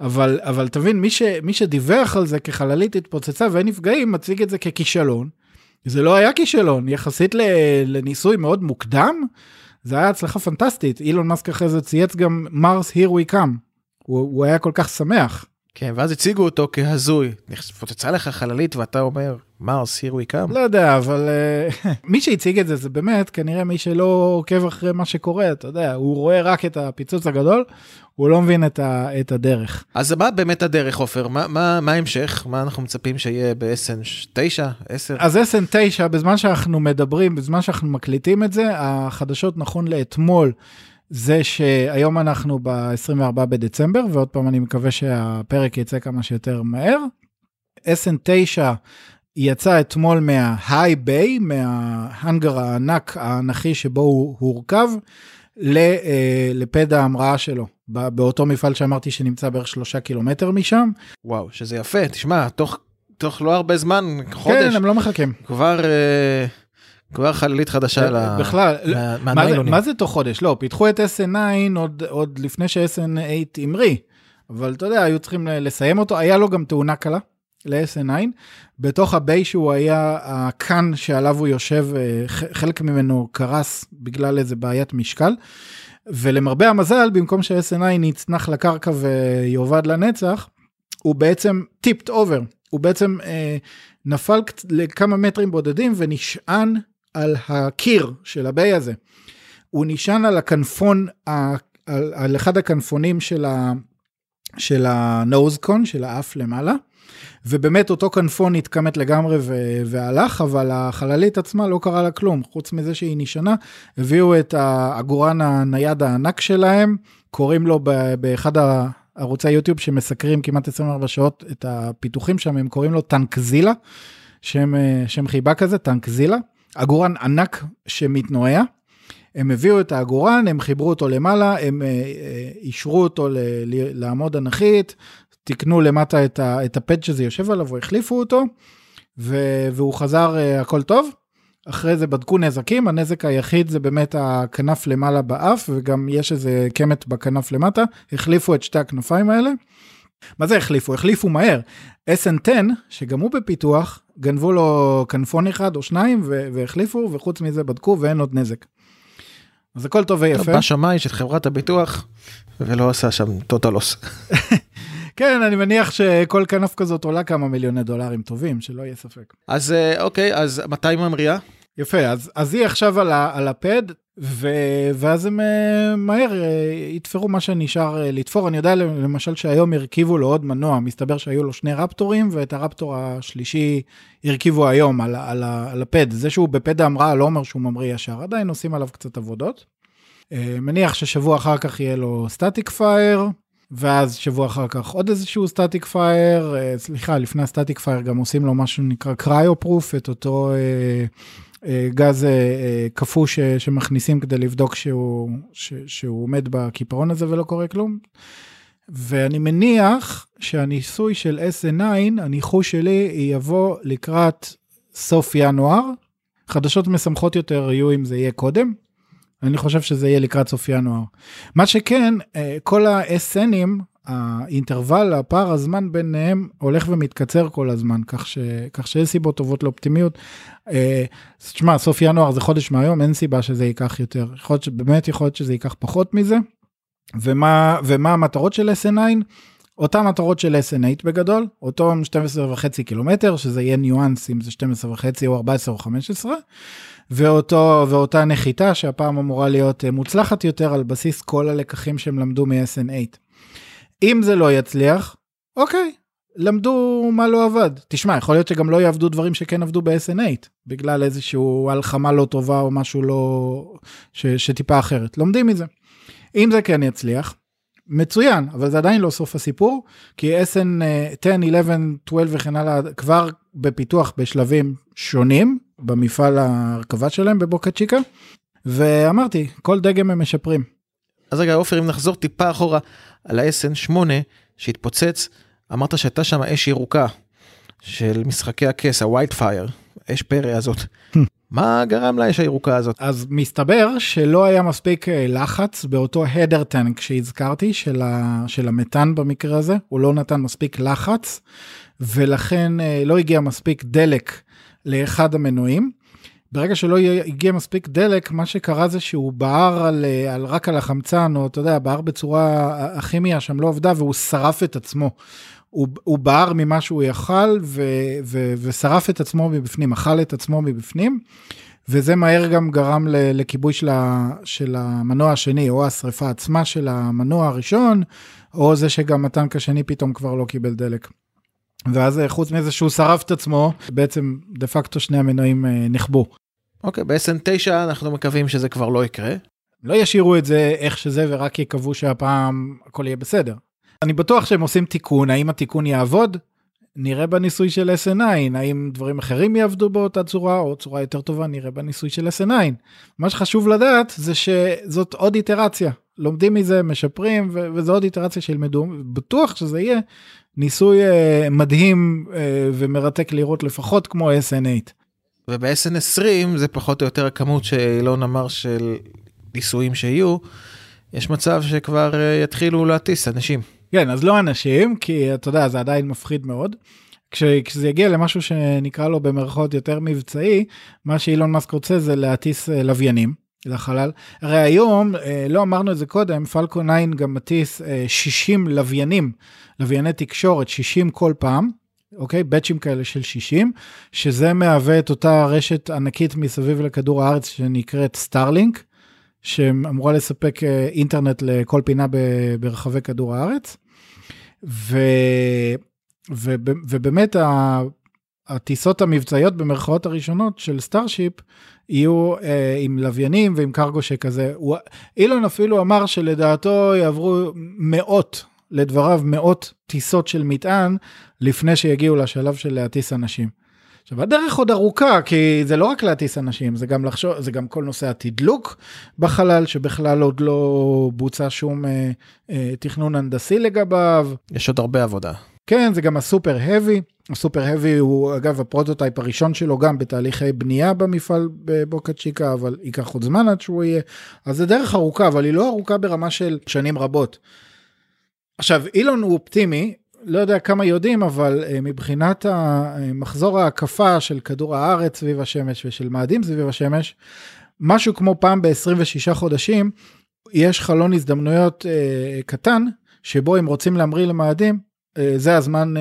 אבל, אבל תבין, מי, ש, מי שדיווח על זה כחללית התפוצצה ואין נפגעים, מציג את זה ככישלון. זה לא היה כישלון, יחסית לניסוי מאוד מוקדם, זה היה הצלחה פנטסטית. אילון מאסק אחרי זה צייץ גם Mars here we come. הוא, הוא היה כל כך שמח. כן, ואז הציגו אותו כהזוי. פוצצה לך חללית ואתה אומר, מרס, here we come. לא יודע, אבל אה, מי שהציג את זה, זה באמת כנראה מי שלא עוקב אחרי מה שקורה, אתה יודע, הוא רואה רק את הפיצוץ הגדול, הוא לא מבין את, ה, את הדרך. אז מה באמת הדרך, עופר? מה, מה, מה ההמשך? מה אנחנו מצפים שיהיה ב-SN9, 10? אז SN9, בזמן שאנחנו מדברים, בזמן שאנחנו מקליטים את זה, החדשות נכון לאתמול. זה שהיום אנחנו ב-24 בדצמבר, ועוד פעם אני מקווה שהפרק יצא כמה שיותר מהר. SN9 היא יצאה אתמול מההיי ביי, מההנגר הענק האנכי שבו הוא הורכב, אה, לפד ההמראה שלו, באותו מפעל שאמרתי שנמצא בערך שלושה קילומטר משם. וואו, שזה יפה, תשמע, תוך, תוך לא הרבה זמן, חודש. כן, הם לא מחכים. כבר... אה, כבר חללית חדשה אה, ל... בכלל, לא, מה, מה, זה, מה זה תוך חודש? לא, פיתחו את SN9 עוד, עוד לפני ש-SN8 המריא, אבל אתה יודע, היו צריכים לסיים אותו, היה לו גם תאונה קלה. ל-SN9, בתוך ה bay שהוא היה הכן שעליו הוא יושב, אה, חלק ממנו קרס בגלל איזה בעיית משקל, ולמרבה המזל, במקום ש-SN9 יצנח לקרקע ויאבד לנצח, הוא בעצם tipped over, הוא בעצם אה, נפל לכמה מטרים בודדים ונשען על הקיר של הביי הזה. הוא נשען על הכנפון, על, על אחד הכנפונים של, ה, של הנוזקון, של האף למעלה, ובאמת אותו כנפון התכמת לגמרי והלך, אבל החללית עצמה לא קרה לה כלום, חוץ מזה שהיא נשענה, הביאו את העגורן הנייד הענק שלהם, קוראים לו באחד ערוצי יוטיוב שמסקרים כמעט 24 שעות את הפיתוחים שם, הם קוראים לו טנקזילה, שם, שם חיבה כזה, טנקזילה. עגורן ענק שמתנועע. הם הביאו את העגורן, הם חיברו אותו למעלה, הם אה, אה, אישרו אותו ל- לעמוד אנכית, תיקנו למטה את, ה- את הפד שזה יושב עליו, והחליפו אותו, ו- והוא חזר, uh, הכל טוב. אחרי זה בדקו נזקים, הנזק היחיד זה באמת הכנף למעלה באף, וגם יש איזה קמת בכנף למטה, החליפו את שתי הכנפיים האלה. מה זה החליפו? החליפו מהר. SN10, שגם הוא בפיתוח, גנבו לו כנפון אחד או שניים והחליפו, וחוץ מזה בדקו ואין עוד נזק. אז הכל טוב ויפה. בא שמאי של חברת הביטוח ולא עשה שם טוטלוס. כן, אני מניח שכל כנף כזאת עולה כמה מיליוני דולרים טובים, שלא יהיה ספק. אז אה, אוקיי, אז מתי ממריאה? יפה, אז, אז היא עכשיו על, ה, על הפד, ו, ואז הם אה, מהר אה, יתפרו מה שנשאר לתפור. אני יודע למשל שהיום הרכיבו לו עוד מנוע, מסתבר שהיו לו שני ראפטורים, ואת ה Raptor השלישי הרכיבו היום על, על, על ה pad. זה שהוא ב pad ההמראה לא אומר שהוא ממריא ישר, עדיין עושים עליו קצת עבודות. מניח ששבוע אחר כך יהיה לו static fire, ואז שבוע אחר כך עוד איזשהו static fire, אה, סליחה, לפני ה static fire גם עושים לו משהו שנקרא cryo proof, את אותו... אה, אה, גז אה, אה, קפוא שמכניסים כדי לבדוק שהוא, שהוא עומד בקיפרון הזה ולא קורה כלום. ואני מניח שהניסוי של SN9, הניחוש שלי יבוא לקראת סוף ינואר. חדשות משמחות יותר יהיו אם זה יהיה קודם. אני חושב שזה יהיה לקראת סוף ינואר. מה שכן, כל ה-SNים האינטרוול, הפער הזמן ביניהם הולך ומתקצר כל הזמן, כך, ש, כך שיש סיבות טובות לאופטימיות. אה, תשמע, סוף ינואר זה חודש מהיום, אין סיבה שזה ייקח יותר. יכול להיות שבאמת יכול להיות שזה ייקח פחות מזה. ומה, ומה המטרות של SN9? אותן מטרות של SN8 בגדול, אותו 12 וחצי קילומטר, שזה יהיה ניואנס אם זה 12 וחצי או 14 או 15, ואותו, ואותה נחיתה שהפעם אמורה להיות אה, מוצלחת יותר על בסיס כל הלקחים שהם למדו מ-SN8. אם זה לא יצליח, אוקיי, למדו מה לא עבד. תשמע, יכול להיות שגם לא יעבדו דברים שכן עבדו ב-SN8, בגלל איזשהו הלחמה לא טובה או משהו לא... ש, שטיפה אחרת. לומדים מזה. אם זה כן יצליח, מצוין, אבל זה עדיין לא סוף הסיפור, כי SN 10, 11, 12 וכן הלאה כבר בפיתוח בשלבים שונים, במפעל ההרכבה שלהם בבוקה צ'יקה, ואמרתי, כל דגם הם משפרים. אז רגע, עופר, אם נחזור טיפה אחורה, על ה-SN8 שהתפוצץ, אמרת שהייתה שם אש ירוקה של משחקי הכס, ה-white fire, אש פרא הזאת. מה גרם לאש הירוקה הזאת? אז מסתבר שלא היה מספיק אה, לחץ באותו הדר טנק שהזכרתי, של, ה, של המתאן במקרה הזה, הוא לא נתן מספיק לחץ, ולכן אה, לא הגיע מספיק דלק לאחד המנועים. ברגע שלא הגיע מספיק דלק, מה שקרה זה שהוא בער על, על, רק על החמצן, או אתה יודע, בער בצורה, הכימיה שם לא עבדה והוא שרף את עצמו. הוא, הוא בער ממה שהוא יכל ו, ו, ושרף את עצמו מבפנים, אכל את עצמו מבפנים, וזה מהר גם גרם לכיבוי של, של המנוע השני, או השריפה עצמה של המנוע הראשון, או זה שגם הטנק השני פתאום כבר לא קיבל דלק. ואז חוץ מזה שהוא שרף את עצמו, בעצם דה פקטו שני המנועים נכבו. אוקיי, ב-SN9 אנחנו מקווים שזה כבר לא יקרה. לא ישאירו את זה איך שזה ורק יקוו שהפעם הכל יהיה בסדר. אני בטוח שהם עושים תיקון, האם התיקון יעבוד? נראה בניסוי של S9, האם דברים אחרים יעבדו באותה צורה או צורה יותר טובה, נראה בניסוי של S9. מה שחשוב לדעת זה שזאת עוד איטרציה, לומדים מזה, משפרים, ו- וזו עוד איטרציה שילמדו, בטוח שזה יהיה ניסוי uh, מדהים uh, ומרתק לראות לפחות כמו SN8. וב-SN20 זה פחות או יותר הכמות שאילון אמר של ניסויים שיהיו, יש מצב שכבר uh, יתחילו להטיס אנשים. כן, אז לא אנשים, כי אתה יודע, זה עדיין מפחיד מאוד. כש, כשזה יגיע למשהו שנקרא לו במרכאות יותר מבצעי, מה שאילון מאסק רוצה זה להטיס אה, לוויינים לחלל. הרי היום, אה, לא אמרנו את זה קודם, Falcon 9 גם מטיס 60 לוויינים, לווייני תקשורת, 60 כל פעם. אוקיי? באצ'ים כאלה של 60, שזה מהווה את אותה רשת ענקית מסביב לכדור הארץ שנקראת Starlink, שאמורה לספק אה, אינטרנט לכל פינה ברחבי כדור הארץ. ו, ו, ובאמת הטיסות המבצעיות במרכאות הראשונות של Starship יהיו אה, עם לוויינים ועם קרגו שכזה. הוא, אילון אפילו אמר שלדעתו יעברו מאות, לדבריו מאות טיסות של מטען לפני שיגיעו לשלב של להטיס אנשים. עכשיו הדרך עוד ארוכה כי זה לא רק להטיס אנשים זה גם לחשוב זה גם כל נושא התדלוק בחלל שבכלל עוד לא בוצע שום אה, אה, תכנון הנדסי לגביו. יש עוד הרבה עבודה. כן זה גם הסופר האבי ה Super Heavy הוא אגב ה prototype הראשון שלו גם בתהליכי בנייה במפעל בבוקה צ'יקה אבל ייקח עוד זמן עד שהוא יהיה אז זה דרך ארוכה אבל היא לא ארוכה ברמה של שנים רבות. עכשיו אילון הוא אופטימי לא יודע כמה יודעים, אבל אה, מבחינת המחזור ההקפה של כדור הארץ סביב השמש ושל מאדים סביב השמש, משהו כמו פעם ב-26 חודשים, יש חלון הזדמנויות אה, קטן, שבו אם רוצים להמריא למאדים, uh, זה הזמן uh,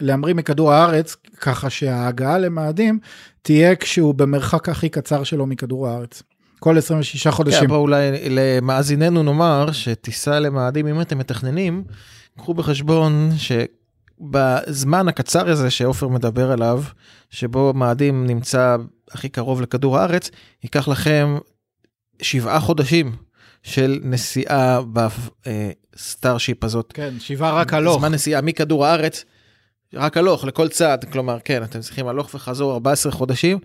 להמריא מכדור הארץ, ככה שההגעה למאדים תהיה כשהוא במרחק הכי קצר שלו מכדור הארץ. כל 26 חודשים. כן, בואו אולי למאזיננו נאמר שטיסה למאדים, אם אתם מתכננים, קחו בחשבון שבזמן הקצר הזה שעופר מדבר עליו, שבו מאדים נמצא הכי קרוב לכדור הארץ, ייקח לכם שבעה חודשים של נסיעה ב Starship הזאת. כן, שבעה רק הלוך. זמן נסיעה מכדור הארץ, רק הלוך לכל צד, כלומר, כן, אתם צריכים הלוך וחזור 14 חודשים.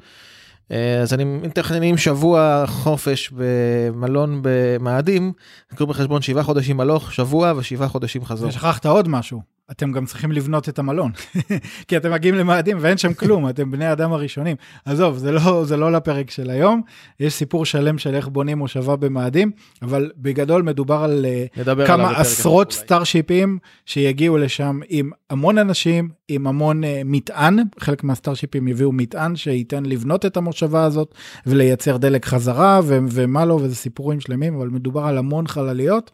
אה, אז אם מתכננים שבוע חופש במלון במאדים, קחו בחשבון שבעה חודשים הלוך, שבוע ושבעה חודשים חזור. ושכחת עוד משהו, אתם גם צריכים לבנות את המלון, כי אתם מגיעים למאדים ואין שם כלום, אתם בני אדם הראשונים. עזוב, זה לא, זה לא לפרק של היום, יש סיפור שלם של איך בונים מושבה במאדים, אבל בגדול מדובר על אה, כמה עשרות סטארשיפים שיגיעו לשם עם המון אנשים, עם המון uh, מטען, חלק מהסטארשיפים יביאו מטען שייתן לבנות את המושבה הזאת ולייצר דלק חזרה ו- ומה לא, וזה סיפורים שלמים, אבל מדובר על המון חלליות.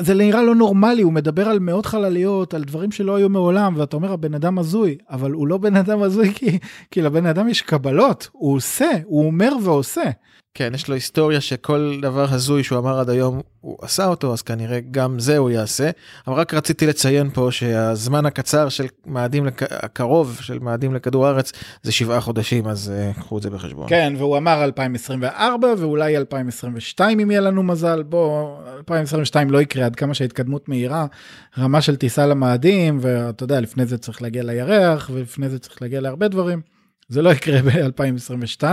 זה נראה לא נורמלי, הוא מדבר על מאות חלליות, על דברים שלא היו מעולם, ואתה אומר, הבן אדם הזוי, אבל הוא לא בן אדם הזוי כי, כי לבן אדם יש קבלות, הוא עושה, הוא אומר ועושה. כן, יש לו היסטוריה שכל דבר הזוי שהוא אמר עד היום, הוא עשה אותו, אז כנראה גם זה הוא יעשה. אבל רק רציתי לציין פה שהזמן הקצר של מאדים, לק... הקרוב של מאדים לכדור הארץ זה שבעה חודשים, אז uh, קחו את זה בחשבון. כן, והוא אמר 2024 ואולי 2022 אם יהיה לנו מזל. בוא, 2022 לא יקרה עד כמה שההתקדמות מהירה, רמה של טיסה למאדים, ואתה יודע, לפני זה צריך להגיע לירח, ולפני זה צריך להגיע להרבה דברים. זה לא יקרה ב-2022.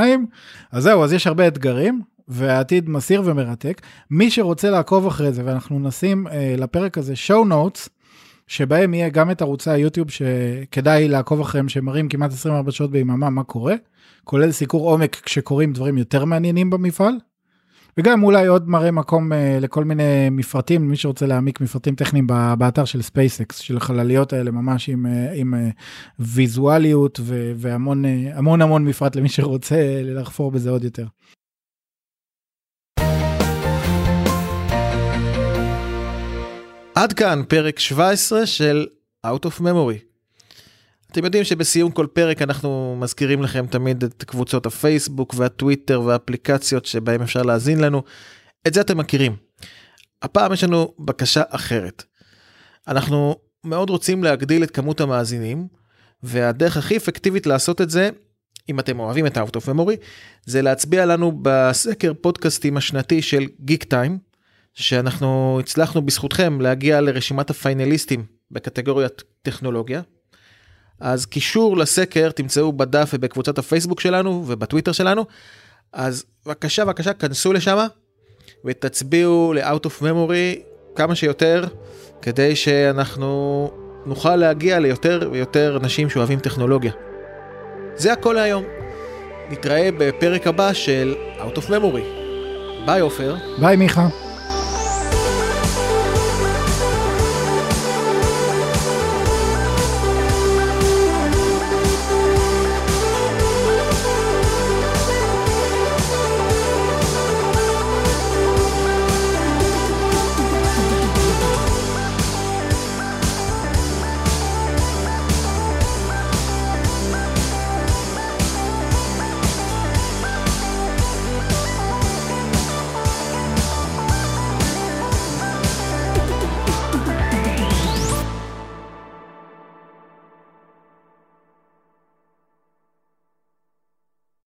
אז זהו, אז יש הרבה אתגרים, והעתיד מסעיר ומרתק. מי שרוצה לעקוב אחרי זה, ואנחנו נשים אה, לפרק הזה show notes, שבהם יהיה גם את ערוצי היוטיוב שכדאי לעקוב אחריהם, שמראים כמעט 24 שעות ביממה מה קורה, כולל סיקור עומק כשקורים דברים יותר מעניינים במפעל, וגם אולי עוד מראה מקום אה, לכל מיני מפרטים, מי שרוצה להעמיק מפרטים טכניים באתר של SpaceX, של החלליות האלה, ממש עם, אה, עם uh, ויזואליות ו- והמון המון המון מפרט למי שרוצה לחפור בזה עוד יותר. עד כאן פרק 17 של Out of Memory. אתם יודעים שבסיום כל פרק אנחנו מזכירים לכם תמיד את קבוצות הפייסבוק והטוויטר והאפליקציות שבהם אפשר להאזין לנו. את זה אתם מכירים. הפעם יש לנו בקשה אחרת. אנחנו מאוד רוצים להגדיל את כמות המאזינים, והדרך הכי אפקטיבית לעשות את זה, אם אתם אוהבים את ה-out of זה להצביע לנו בסקר פודקאסטים השנתי של גיק טיים, שאנחנו הצלחנו בזכותכם להגיע לרשימת הפיינליסטים בקטגוריית טכנולוגיה. אז קישור לסקר תמצאו בדף ובקבוצת הפייסבוק שלנו ובטוויטר שלנו. אז בבקשה בבקשה כנסו לשם ותצביעו ל-out of memory כמה שיותר כדי שאנחנו נוכל להגיע ליותר ויותר אנשים שאוהבים טכנולוגיה. זה הכל להיום. נתראה בפרק הבא של Out of Memory. ביי עופר. ביי מיכה.